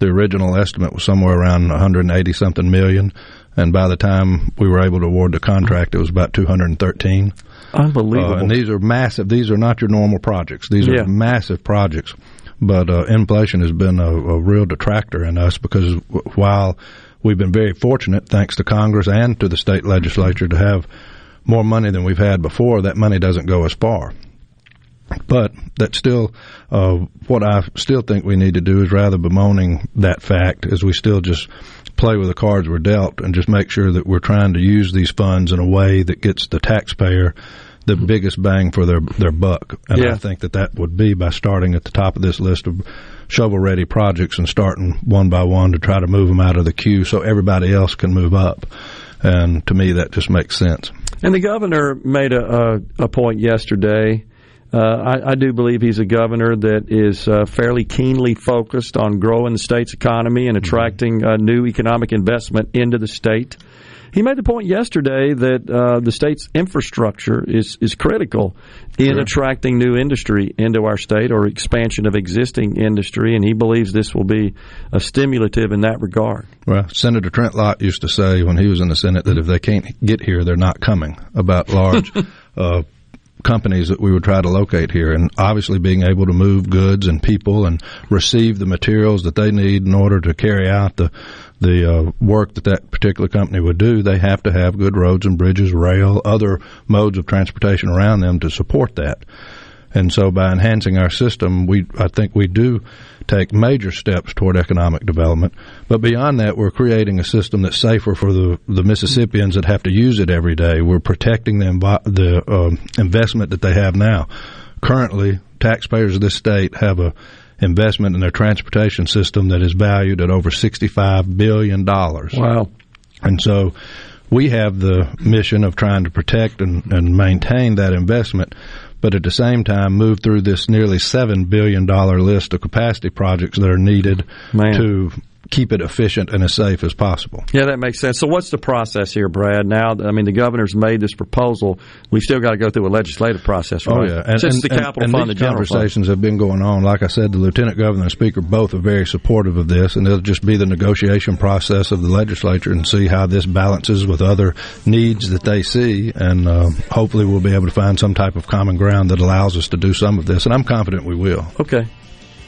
The original estimate was somewhere around 180 something million, and by the time we were able to award the contract, it was about 213. Unbelievable. Uh, and these are massive. These are not your normal projects. These are Yeah. massive projects. But uh, inflation has been a, a real detractor in us because while we've been very fortunate, thanks to Congress and to the state legislature, to have more money than we've had before, that money doesn't go as far. But that's still uh, what I still think we need to do is rather bemoaning that fact, as we still just play with the cards we're dealt and just make sure that we're trying to use these funds in a way that gets the taxpayer the mm-hmm. biggest bang for their their buck. And Yeah. I think that that would be by starting at the top of this list of shovel ready projects and starting one by one to try to move them out of the queue so everybody else can move up. And to me, that just makes sense. And the governor made a, a, a point yesterday. Uh, I, I do believe he's a governor that is uh, fairly keenly focused on growing the state's economy and attracting uh, new economic investment into the state. He made the point yesterday that uh, the state's infrastructure is, is critical in Sure. attracting new industry into our state or expansion of existing industry, and he believes this will be a stimulative in that regard. Well, Senator Trent Lott used to say when he was in the Senate that if they can't get here, they're not coming about large uh, companies that we would try to locate here. And obviously, being able to move goods and people and receive the materials that they need in order to carry out the the uh, work that that particular company would do, they have to have good roads and bridges, rail, other modes of transportation around them to support that. And so by enhancing our system, we I think we do take major steps toward economic development. But beyond that, we're creating a system that's safer for the, the Mississippians that have to use it every day. We're protecting the, the uh, investment that they have now. Currently, taxpayers of this state have a investment in their transportation system that is valued at over $65 billion. Wow. And so we have the mission of trying to protect and, and maintain that investment, but at the same time move through this nearly $7 billion list of capacity projects that are needed Man. to keep it efficient and as safe as possible. Yeah, that makes sense. So, what's the process here, Brad? Now, I mean, the governor's made this proposal. We've still got to go through a legislative process, right? Oh yeah, and, Since and- the capital and, fund, and the general fund. conversations have been going on. Like I said, the lieutenant governor and speaker both are very supportive of this, and it'll just be the negotiation process of the legislature and see how this balances with other needs that they see, and uh, hopefully we'll be able to find some type of common ground that allows us to do some of this, and I'm confident we will. Okay.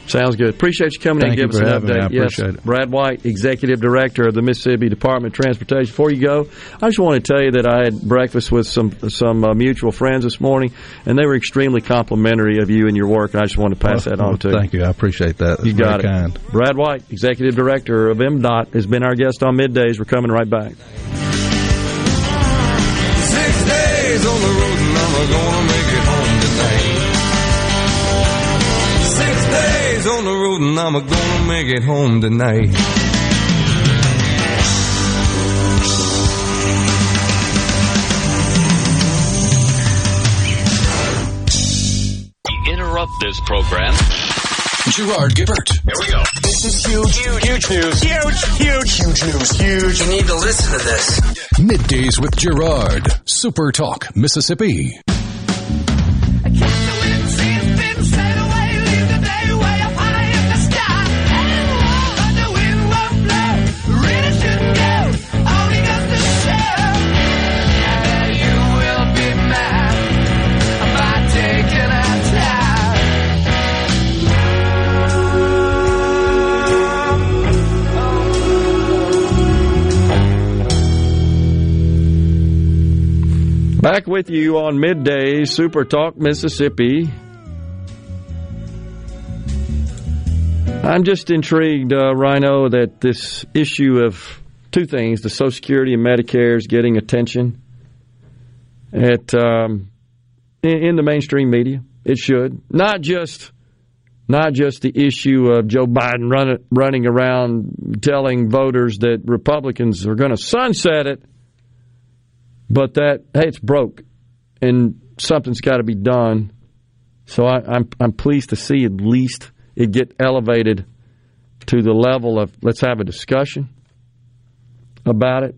Sounds good. Appreciate you coming Thank in and giving us for an having update. me. I yes, appreciate it. Brad White, Executive Director of the Mississippi Department of Transportation. Before you go, I just want to tell you that I had breakfast with some some uh, mutual friends this morning, and they were extremely complimentary of you and your work. And I just want to pass that on Well, to you. Thank you. I appreciate that. That's You got very it. kind. Brad White, Executive Director of MDOT, has been our guest on Middays. We're coming right back. Six days on the road and I'm gonna make on the road and I'm gonna make it home tonight. We interrupt this program. Gerard Gibert. Here we go. This is huge, huge, huge news. Huge, huge, huge news. Huge. You need to listen to this. Middays with Gerard. Super Talk, Mississippi. Back with you on midday Super Talk Mississippi. I'm just intrigued, uh, Rhino, that this issue of two things the Social Security and Medicare is getting attention at um, in, in the mainstream media. It should. Not just not just the issue of Joe Biden run, running around telling voters that Republicans are going to sunset it, but that hey, it's broke and something's got to be done. So I, I'm I'm pleased to see at least it get elevated to the level of let's have a discussion about it.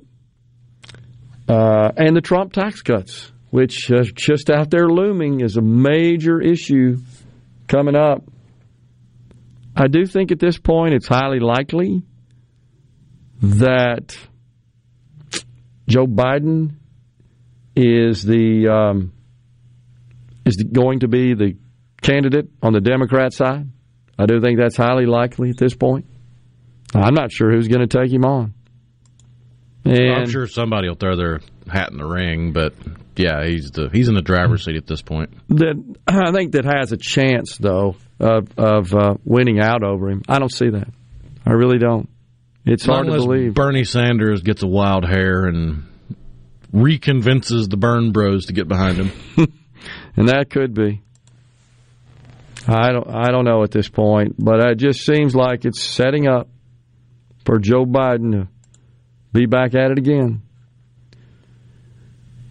Uh, and the Trump tax cuts, which are just out there looming, is a major issue coming up. I do think at this point it's highly likely that Joe Biden is the um, is going to be the candidate on the Democrat side. I do think that's highly likely at this point. I'm not sure who's going to take him on. And I'm sure somebody will throw their hat in the ring, but yeah, he's the he's in the driver's seat at this point. That I think that has a chance though of of uh, winning out over him. I don't see that. I really don't. It's hard to believe. Bernie Sanders gets a wild hair and reconvinces the Burn Bros to get behind him, and that could be. I don't I don't know at this point, but it just seems like it's setting up for Joe Biden to be back at it again.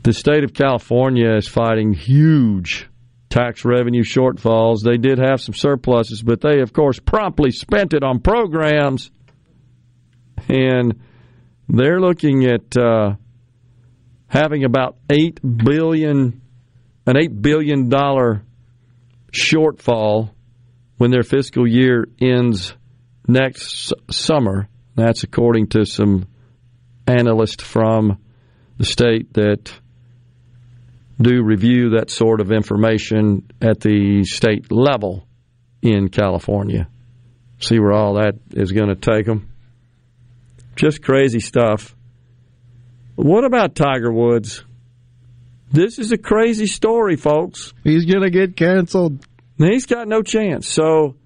The state of California is fighting huge tax revenue shortfalls. They did have some surpluses, but they, of course, promptly spent it on programs. And they're looking at uh, having about eight billion, an eight billion dollar shortfall when their fiscal year ends next summer. That's according to some analysts from the state that do review that sort of information at the state level in California. See where all that is going to take them. Just crazy stuff. What about Tiger Woods? This is a crazy story, folks. He's going to get canceled. He's got no chance. So,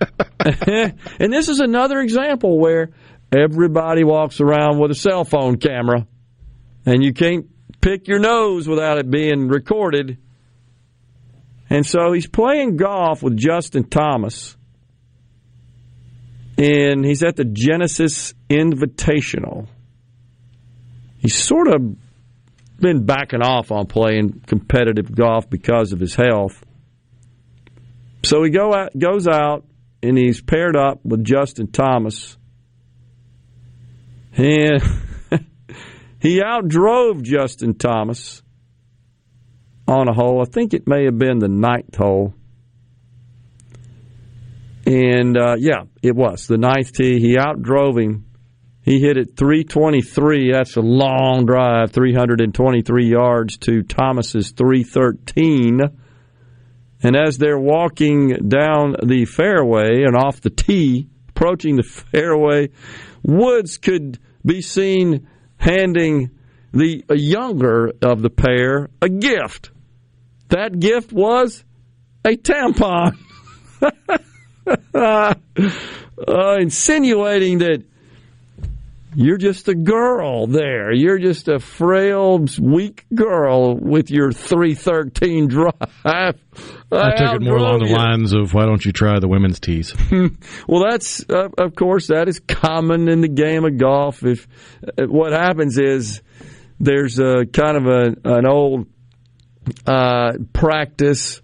and this is another example where everybody walks around with a cell phone camera, and you can't pick your nose without it being recorded. And so he's playing golf with Justin Thomas. And he's at the Genesis Invitational. He's sort of been backing off on playing competitive golf because of his health. So he go out, goes out and he's paired up with Justin Thomas. And he outdrove Justin Thomas on a hole. I think it may have been the ninth hole. And uh, yeah, it was the ninth tee. He outdrove him. He hit it 323. That's a long drive, 323 yards to Thomas's 313. And as they're walking down the fairway and off the tee, approaching the fairway, Woods could be seen handing the younger of the pair a gift. That gift was a tampon, uh, insinuating that you're just a girl there. You're just a frail, weak girl with your 313 drive. I, I took it more along the lines of why don't you try the women's tees? well, that's, uh, of course, that is common in the game of golf. If uh, What happens is there's a kind of a, an old uh, practice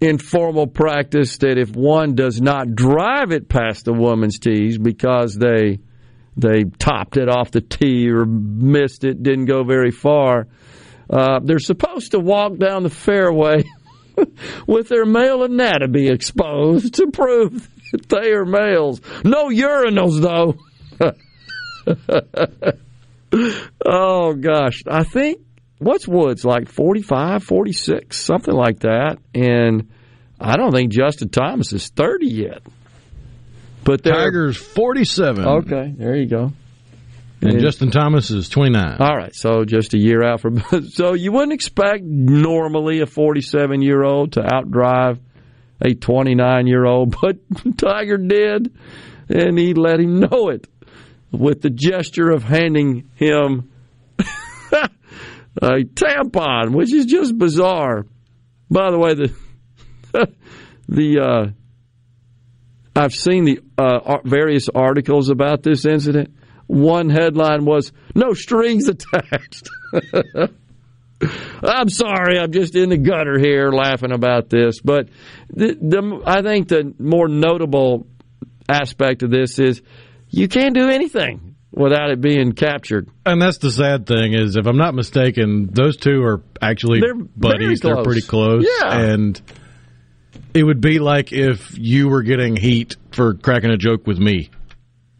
informal practice that if one does not drive it past the woman's tees because they they topped it off the tee or missed it, didn't go very far. Uh, they're supposed to walk down the fairway with their male anatomy exposed to prove that they are males. No urinals, though. oh, gosh. I think, what's Woods, like 45, 46, something like that. And I don't think Justin Thomas is 30 yet. But Tiger's 47. Okay, there you go. And, and Justin Thomas is 29. All right, so just a year out from. So you wouldn't expect normally a 47 year old to outdrive a 29 year old, but Tiger did, and he let him know it with the gesture of handing him a tampon, which is just bizarre. By the way, the the uh, I've seen the uh, various articles about this incident. One headline was "No strings attached." I'm sorry, I'm just in the gutter here laughing about this. But the, the, I think the more notable aspect of this is you can't do anything without it being captured. And that's the sad thing is, if I'm not mistaken, those two are actually They're buddies. They're pretty close. Yeah. And it would be like if you were getting heat for cracking a joke with me.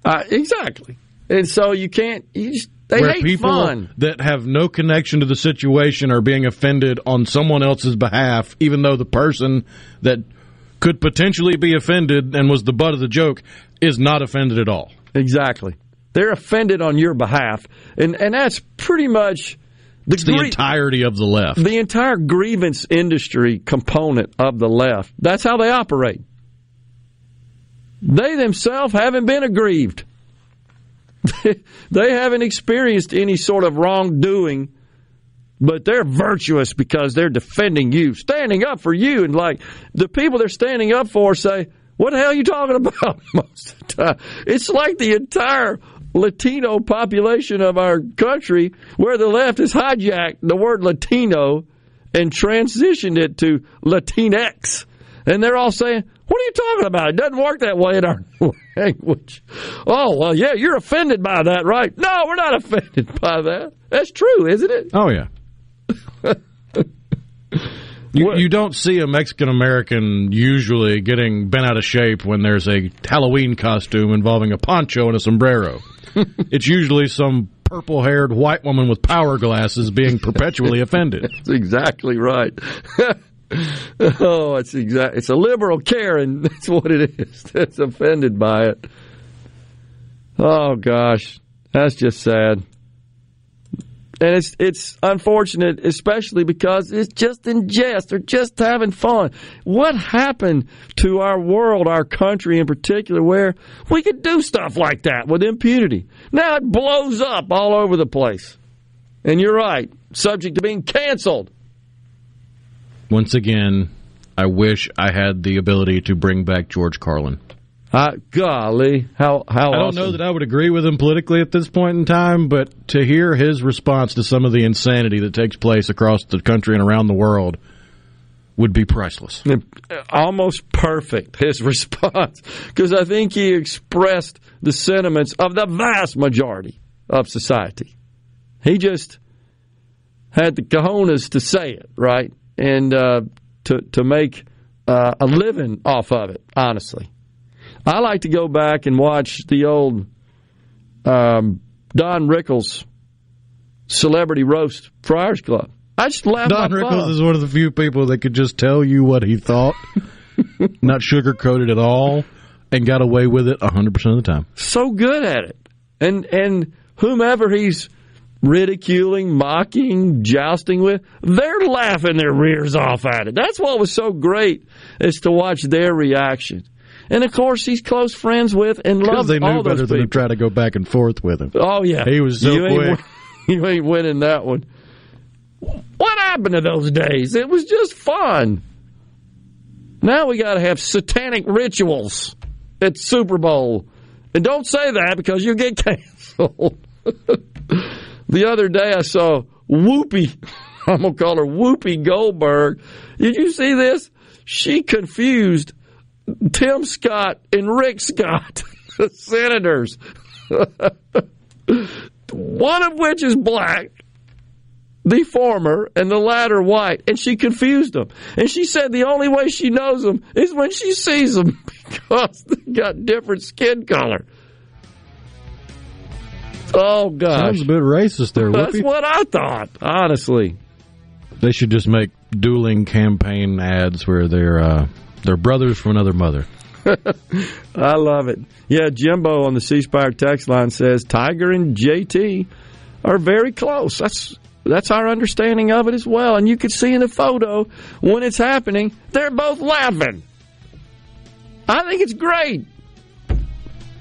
Uh, exactly. And so you can't. You just, they where hate people fun. that have no connection to the situation are being offended on someone else's behalf, even though the person that could potentially be offended and was the butt of the joke is not offended at all. Exactly. They're offended on your behalf, and and that's pretty much the, It's the grie- entirety of the left. the entire grievance industry component of the left. That's how they operate. They themselves haven't been aggrieved. they haven't experienced any sort of wrongdoing, but they're virtuous because they're defending you, standing up for you. And like the people they're standing up for say, What the hell are you talking about most of the time? It's like the entire Latino population of our country where the left has hijacked the word Latino and transitioned it to Latinx. And they're all saying, What are you talking about? It doesn't work that way in our language. Oh, well, yeah, you're offended by that, right? No, we're not offended by that. That's true, isn't it? Oh yeah. You, you don't see a Mexican American usually getting bent out of shape when there's a Halloween costume involving a poncho and a sombrero. it's usually some purple haired white woman with power glasses being perpetually offended. That's exactly right. oh, it's exact. It's a liberal Karen. That's what it is. That's offended by it. Oh gosh, that's just sad. And it's it's unfortunate, especially because it's just in jest. They're just having fun. What happened to our world, our country in particular, where we could do stuff like that with impunity? Now it blows up all over the place. And you're right, subject to being canceled. Once again, I wish I had the ability to bring back George Carlin. Uh, golly, how how I don't awesome. know that I would agree with him politically at this point in time, but to hear his response to some of the insanity that takes place across the country and around the world would be priceless. almost perfect his response because I think he expressed the sentiments of the vast majority of society. He just had the cojones to say it right and uh, to to make uh, a living off of it. Honestly, I like to go back and watch the old um, Don Rickles celebrity roast Friars Club. I just laugh. Don Rickles is one of the few people that could just tell you what he thought, not sugarcoat it at all, and got away with it 100% of the time. so good at it. And and whomever he's ridiculing, mocking, jousting with, they're laughing their rears off at it. That's what was so great is to watch their reaction. And of course, he's close friends with and loves they knew all those better than to try to go back and forth with him. Oh yeah, He was so you ain't, quick. win- You ain't winning that one. What happened to those days? It was just fun. Now we got to have satanic rituals at Super Bowl, and don't say that because you'll get canceled. the other day I saw Whoopi. I'm gonna call her Whoopi Goldberg. Did you see this? She confused Tim Scott and Rick Scott, the senators. One of which is black, the former, and the latter white, and she confused them. And she said the only way she knows them is when she sees them because they got different skin color. Oh gosh, Sounds a bit racist there, that's what I thought. Honestly, They should just make dueling campaign ads where they're uh, they're brothers from another mother. I love it. Yeah, Jimbo on the C Spire text line says Tiger and JT are very close. That's that's our understanding of it as well. And you can see in the photo when it's happening, they're both laughing. I think it's great.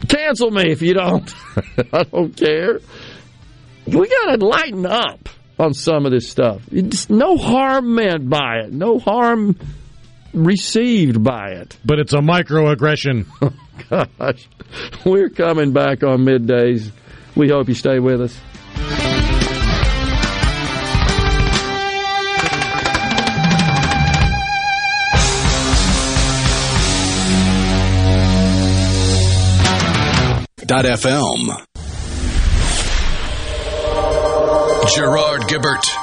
Cancel me if you don't. I don't care. We got to lighten up on some of this stuff. It's no harm meant by it. No harm received by it. But it's a microaggression. Oh, gosh, we're coming back on middays. We hope you stay with us. Dot FM. Gerard Gibert.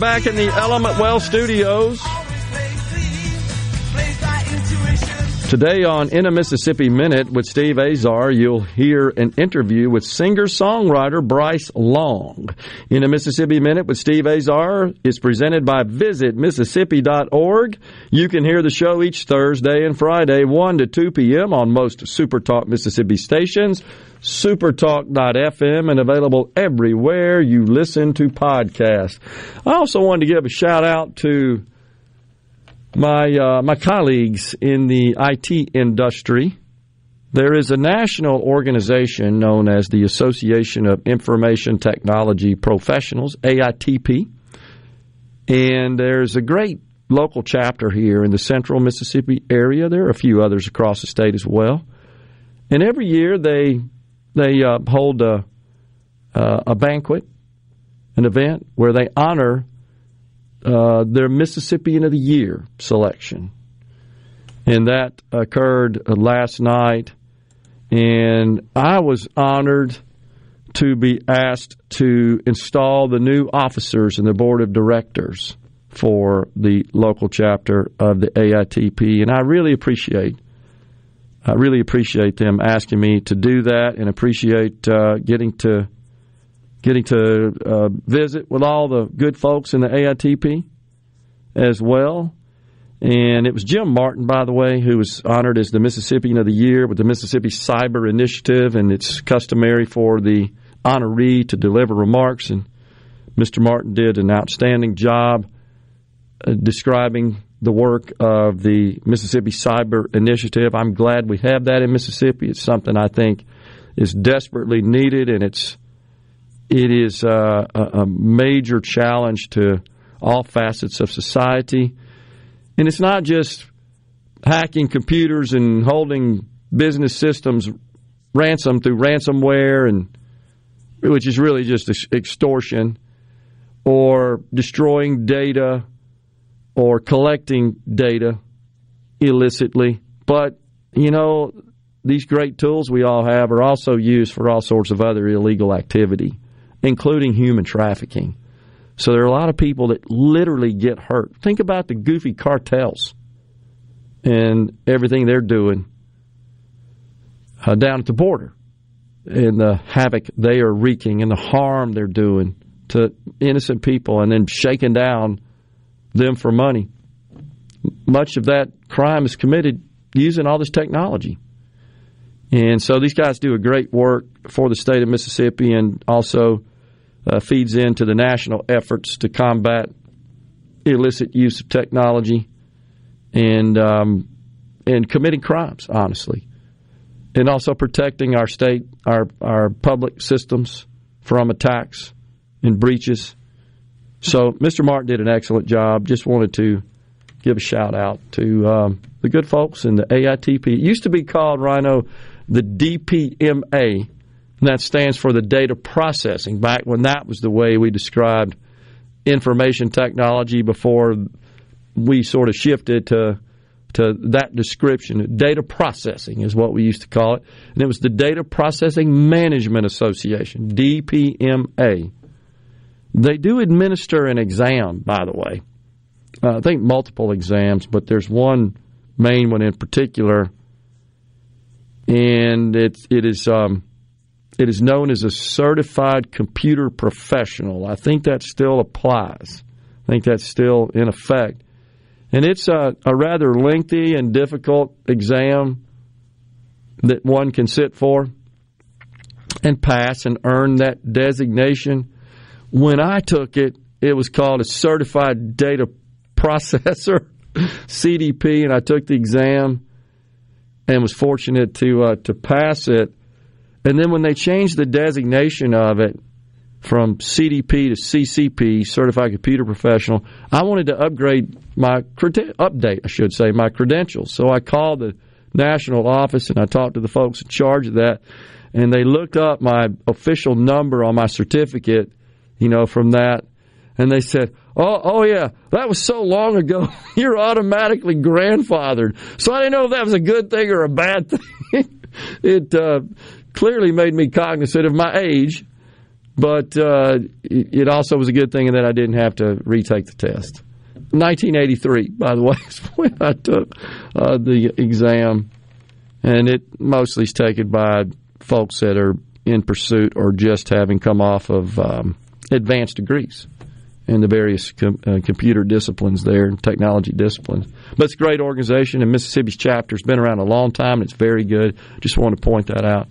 Back in the Element Wealth Studios. Today on In a Mississippi Minute with Steve Azar, you'll hear an interview with singer-songwriter Bryce Long. In a Mississippi Minute with Steve Azar is presented by visitmississippi.org. You can hear the show each Thursday and Friday, 1 to 2 p.m. on most Supertalk Mississippi stations, supertalk.fm, and available everywhere you listen to podcasts. I also wanted to give a shout out to my uh, my colleagues in the IT industry. There is a national organization known as the Association of Information Technology Professionals, AITP, and there's a great local chapter here in the central Mississippi area. There are a few others across the state as well, and every year they they uh, hold a uh, a banquet, an event where they honor uh, their Mississippian of the Year selection. And that occurred uh, last night. And I was honored to be asked to install the new officers in the board of directors for the local chapter of the AITP. And I really appreciate. I really appreciate them asking me to do that, and appreciate uh, getting to getting to uh, visit with all the good folks in the AITP as well. And it was Jim Martin, by the way, who was honored as the Mississippian of the Year with the Mississippi Cyber Initiative. And it's customary for the honoree to deliver remarks. And Mr. Martin did an outstanding job uh, describing the work of the Mississippi Cyber Initiative. I'm glad we have that in Mississippi. It's something I think is desperately needed, and it's it is uh, a, a major challenge to all facets of society. And it's not just hacking computers and holding business systems ransom through ransomware, and which is really just extortion, or destroying data, or collecting data illicitly. But you know, these great tools we all have are also used for all sorts of other illegal activity including human trafficking. So there are a lot of people that literally get hurt. Think about the goofy cartels and everything they're doing uh, down at the border and the havoc they are wreaking and the harm they're doing to innocent people and then shaking down them for money. Much of that crime is committed using all this technology. And so these guys do a great work for the state of Mississippi and also uh, feeds into the national efforts to combat illicit use of technology and um, and committing crimes, honestly, and also protecting our state, our our public systems from attacks and breaches. So, Mr. Martin did an excellent job. Just wanted to give a shout out to um, the good folks in the AITP. It used to be called Rhino the DPMA, and that stands for the data processing. Back when that was the way we described information technology before we sort of shifted to to that description. Data processing is what we used to call it, and it was the Data Processing Management Association (DPMA). They do administer an exam, by the way. Uh, I think multiple exams, but there's one main one in particular, and it it is um, it is known as a certified computer professional. I think that still applies. I think that's still in effect, and it's a, a rather lengthy and difficult exam that one can sit for and pass and earn that designation. When I took it, it was called a certified data processor, CDP, and I took the exam and was fortunate to uh, to pass it. And then when they changed the designation of it from CDP to CCP, Certified Computer Professional, I wanted to upgrade my update, I should say, my credentials. So I called the national office and I talked to the folks in charge of that, and they looked up my official number on my certificate, you know, from that, and they said, "Oh, oh yeah, that was so long ago. You're automatically grandfathered." So I didn't know if that was a good thing or a bad thing. it uh, clearly made me cognizant of my age, but uh, it also was a good thing in that I didn't have to retake the test. 1983, by the way, is when I took uh, the exam, and it mostly is taken by folks that are in pursuit or just having come off of um, advanced degrees in the various com- uh, computer disciplines there and technology disciplines. But it's a great organization, and Mississippi's chapter has been around a long time, and it's very good. Just want to point that out.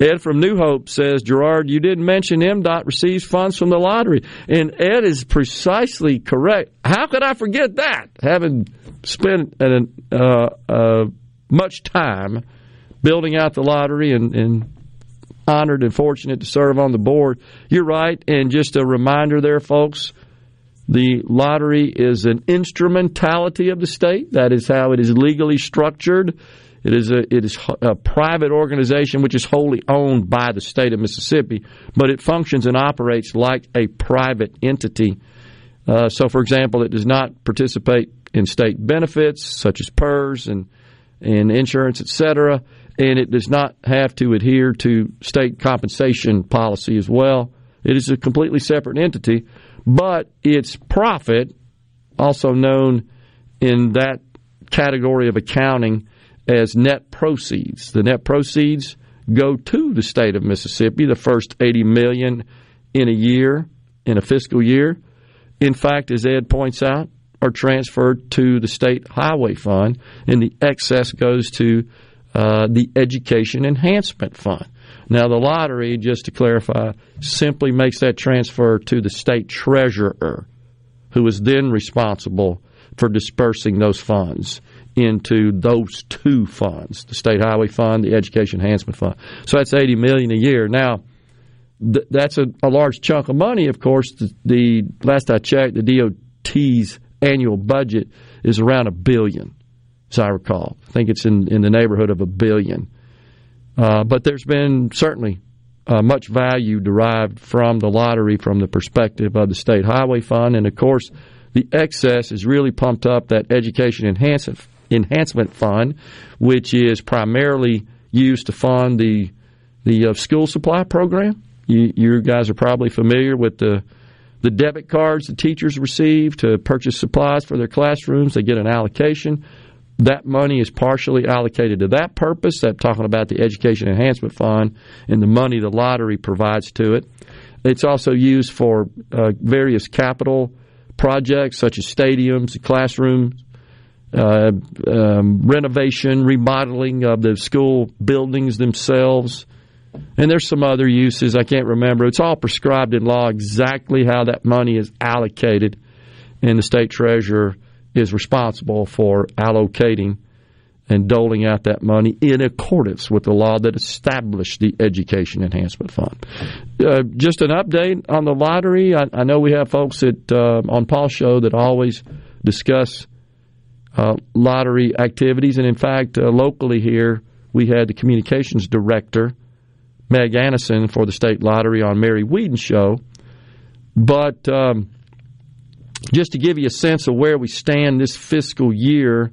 Ed from New Hope says, Gerard, you didn't mention MDOT receives funds from the lottery. And Ed is precisely correct. How could I forget that? Having spent an, uh, uh, much time building out the lottery and, and honored and fortunate to serve on the board. You're right. And just a reminder there, folks, the lottery is an instrumentality of the state. That is how it is legally structured. It is a it is a private organization which is wholly owned by the state of Mississippi, but it functions and operates like a private entity. Uh, so, for example, it does not participate in state benefits such as PERS and and insurance, etc., and it does not have to adhere to state compensation policy as well. It is a completely separate entity, but its profit, also known in that category of accounting as net proceeds. The net proceeds go to the state of Mississippi, the first 80 million in a year, in a fiscal year. In fact, as Ed points out, are transferred to the state highway fund, and the excess goes to uh, the education enhancement fund. Now, the lottery, just to clarify, simply makes that transfer to the state treasurer, who is then responsible for dispersing those funds into those two funds, the State Highway Fund, the Education Enhancement Fund. So that's 80 million a year. Now, th- that's a, a, large chunk of money, of course. The, the, last I checked, the DOT's annual budget is around a billion, as I recall. I think it's in, in the neighborhood of a billion. Uh, but there's been certainly uh, much value derived from the lottery from the perspective of the State Highway Fund. And of course, the excess is really pumped up that education enhancement Enhancement Fund, which is primarily used to fund the the uh, school supply program. You, you guys are probably familiar with the the debit cards the teachers receive to purchase supplies for their classrooms. They get an allocation. That money is partially allocated to that purpose. I'm talking about the Education Enhancement Fund and the money the lottery provides to it. It's also used for uh, various capital projects such as stadiums, classrooms, uh, um, renovation, remodeling of the school buildings themselves. And there's some other uses I can't remember. It's all prescribed in law exactly how that money is allocated, and the state treasurer is responsible for allocating and doling out that money in accordance with the law that established the Education Enhancement Fund. Uh, just an update on the lottery. I, I know we have folks at uh, on Paul's show that always discuss uh, lottery activities. And in fact, uh, locally here, we had the communications director, Meg Annison, for the state lottery on Mary Wheaton's show. But um, just to give you a sense of where we stand this fiscal year,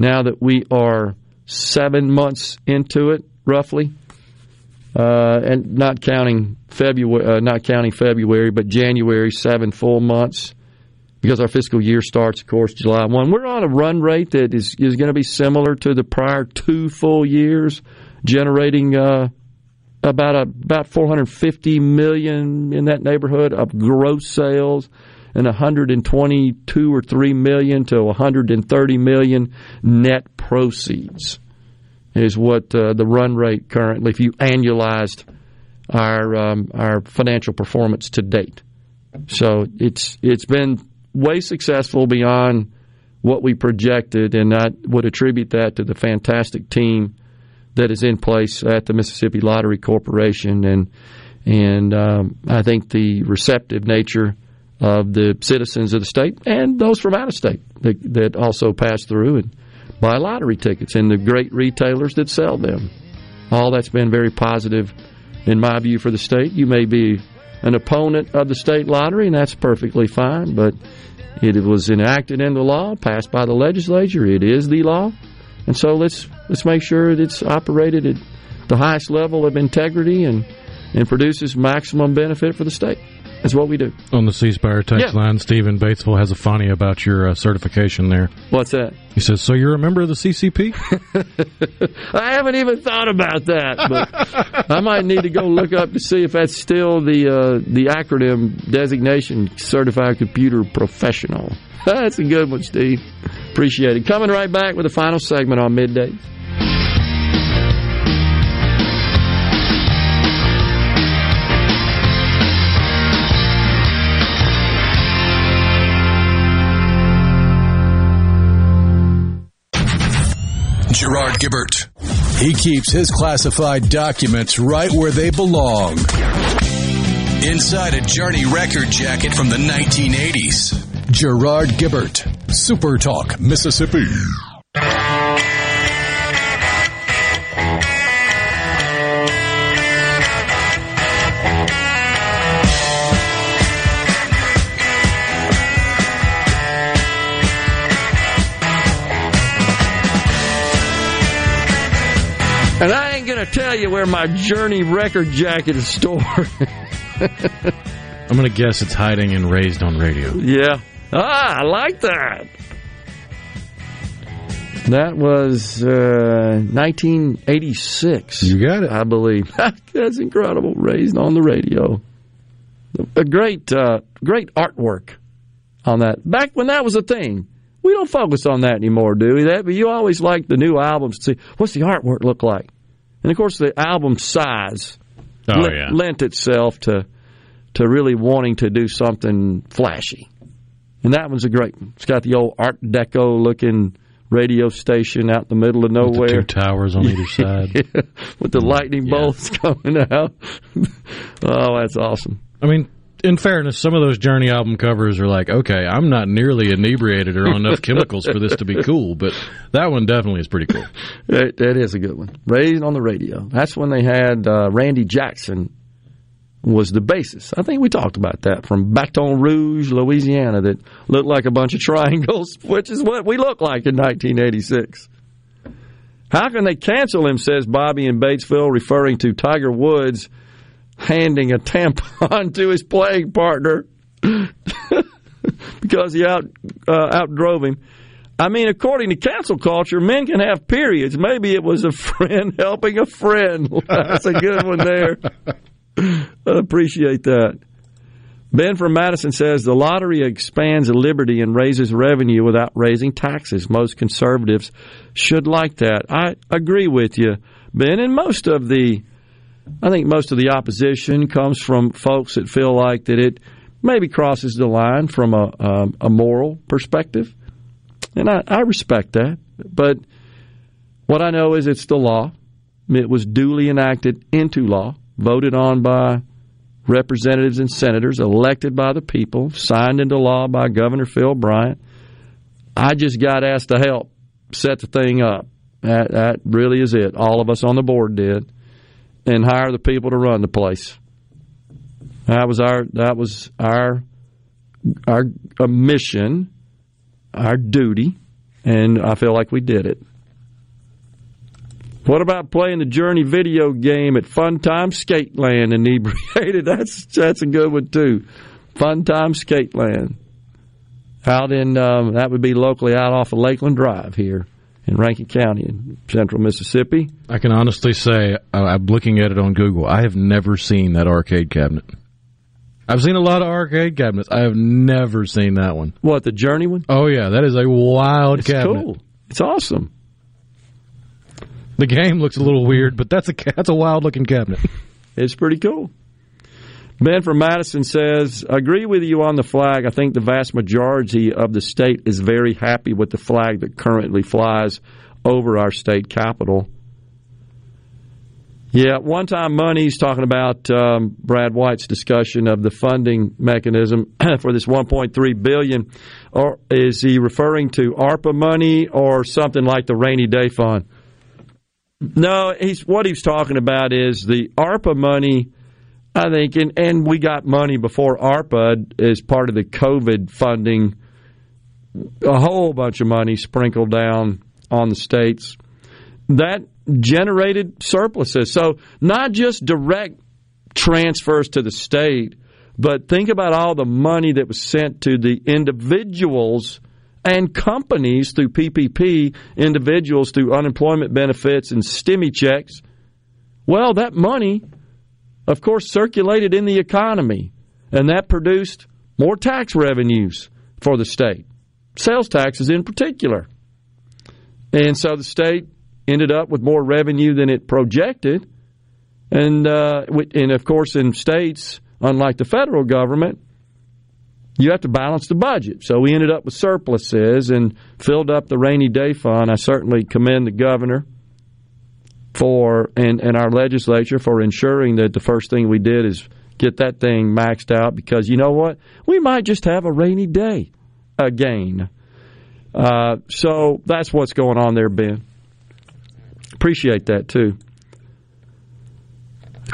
now that we are seven months into it, roughly, uh, and not counting February, uh, not counting February, but January, seven full months, because our fiscal year starts, of course, July one. We're on a run rate that is is going to be similar to the prior two full years, generating uh, about a, about 450 million in that neighborhood of gross sales and 122 or 3 million to 130 million net proceeds is what uh, the run rate currently if you annualized our um, our financial performance to date so it's it's been way successful beyond what we projected and I would attribute that to the fantastic team that is in place at the Mississippi Lottery Corporation and and um, I think the receptive nature of the citizens of the state and those from out of state that, that also pass through and buy lottery tickets and the great retailers that sell them. All that's been very positive in my view for the state. You may be an opponent of the state lottery, and that's perfectly fine, but it was enacted into law, passed by the legislature. It is the law. And so let's let's make sure that it's operated at the highest level of integrity and, and produces maximum benefit for the state. That's what we do. On the C Spire text Yeah. line, Stephen Batesville has a funny about your uh, certification there. What's that? He says, "So you're a member of the CCP?" I haven't even thought about that, but I might need to go look up to see if that's still the uh, the acronym designation Certified Computer Professional. That's a good one, Steve. Appreciate it. Coming right back with the final segment on midday. Gibert. He keeps his classified documents right where they belong. Inside a Journey record jacket from the 1980s. Gerard Gibert. Super Talk, Mississippi. Going to tell you where my Journey record jacket is stored. I'm going to guess it's hiding in Raised on Radio. yeah. Ah, I like that. That was uh, 1986. You got it. I believe. That's incredible. Raised on the radio. A great, uh, great artwork on that. Back when that was a thing. We don't focus on that anymore, do we? That, but you always like the new albums to see what's the artwork look like. And of course, the album size Oh, lent, yeah. lent itself to to really wanting to do something flashy. And that one's a great one. It's got the old Art Deco looking radio station out in the middle of With the nowhere. two towers on either side. with the mm, lightning bolts coming out. oh, that's awesome. I mean, in fairness, some of those Journey album covers are like, okay, I'm not nearly inebriated or on enough chemicals for this to be cool, but that one definitely is pretty cool. That, that is a good one. Raised on the radio. That's when they had uh, Randy Jackson was the basis. I think we talked about that from Baton Rouge, Louisiana, that looked like a bunch of triangles, which is what we look like in 1986. How can they cancel him? Says Bobby in Batesville, referring to Tiger Woods handing a tampon to his playing partner because he out uh, outdrove him. I mean, according to cancel culture, men can have periods. Maybe it was a friend helping a friend. That's a good one there. I appreciate that. Ben from Madison says the lottery expands liberty and raises revenue without raising taxes. Most conservatives should like that. I agree with you, Ben. And most of the, I think most of the opposition comes from folks that feel like that it maybe crosses the line from a, um, a moral perspective. And I, I respect that. But what I know is it's the law. It was duly enacted into law, voted on by representatives and senators, elected by the people, signed into law by Governor Phil Bryant. I just got asked to help set the thing up. That, that really is it. All of us on the board did, and hire the people to run the place. That was our that was our our a mission, our duty, and I feel like we did it. What about playing the Journey video game at Fun Time Skateland inebriated? That's that's a good one too. Fun Time Skateland out in um, that would be locally out off of Lakeland Drive here in Rankin County in central Mississippi. I can honestly say, uh, I'm looking at it on Google. I have never seen that arcade cabinet. I've seen a lot of arcade cabinets. I have never seen that one. What the Journey one? Oh yeah, that is a wild cabinet. It's cabinet. cool. It's awesome. The game looks a little weird, but that's a that's a wild looking cabinet. It's pretty cool. Ben from Madison says, I agree with you on the flag. I think the vast majority of the state is very happy with the flag that currently flies over our state capital. Yeah, one time money's talking about um, Brad White's discussion of the funding mechanism for this 1.3 billion, or is he referring to ARPA money or something like the rainy day fund? No, he's what he's talking about is the ARPA money. I think, and, and we got money before ARPA as part of the COVID funding. A whole bunch of money sprinkled down on the states that generated surpluses. So not just direct transfers to the state, but think about all the money that was sent to the individuals and companies through PPP, individuals through unemployment benefits and stimmy checks. Well, that money, of course, circulated in the economy, and that produced more tax revenues for the state, sales taxes in particular. And so the state ended up with more revenue than it projected. And, uh, and of course, in states, unlike the federal government, you have to balance the budget. So we ended up with surpluses and filled up the rainy day fund. I certainly commend the governor for and, and our legislature for ensuring that the first thing we did is get that thing maxed out because you know what? We might just have a rainy day again. Uh, so that's what's going on there, Ben. Appreciate that too.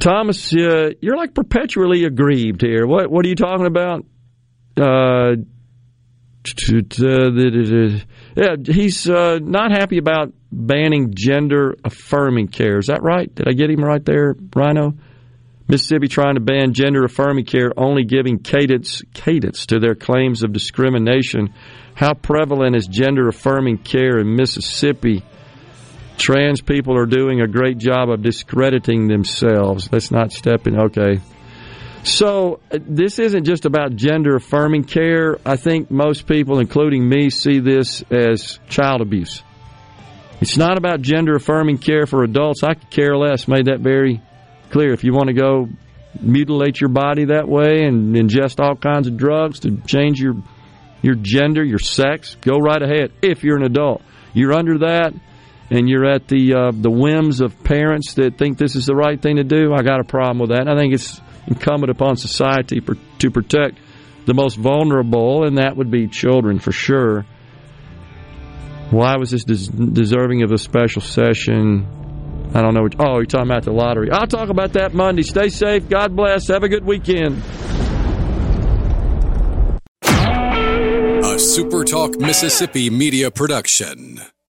Thomas, uh, you're like perpetually aggrieved here. What what are you talking about? Uh, yeah, he's uh, not happy about banning gender affirming care. Is that right? Did I get him right there, Rhino? Mississippi trying to ban gender affirming care, only giving cadence cadence to their claims of discrimination. How prevalent is gender affirming care in Mississippi? Trans people are doing a great job of discrediting themselves. Let's not step in. Okay. So, uh, this isn't just about gender affirming care. I think most people, including me, see this as child abuse. It's not about gender affirming care for adults. I could care less. Made that very clear. If you want to go mutilate your body that way and ingest all kinds of drugs to change your your gender, your sex, go right ahead. If you're an adult, you're under that, and you're at the uh, the whims of parents that think this is the right thing to do. I got a problem with that. I think it's incumbent upon society per, to protect the most vulnerable, and that would be children for sure. Why was this des- deserving of a special session? I don't know. Oh, you're talking about the lottery. I'll talk about that Monday. Stay safe. God bless. Have a good weekend. A SuperTalk Mississippi media production.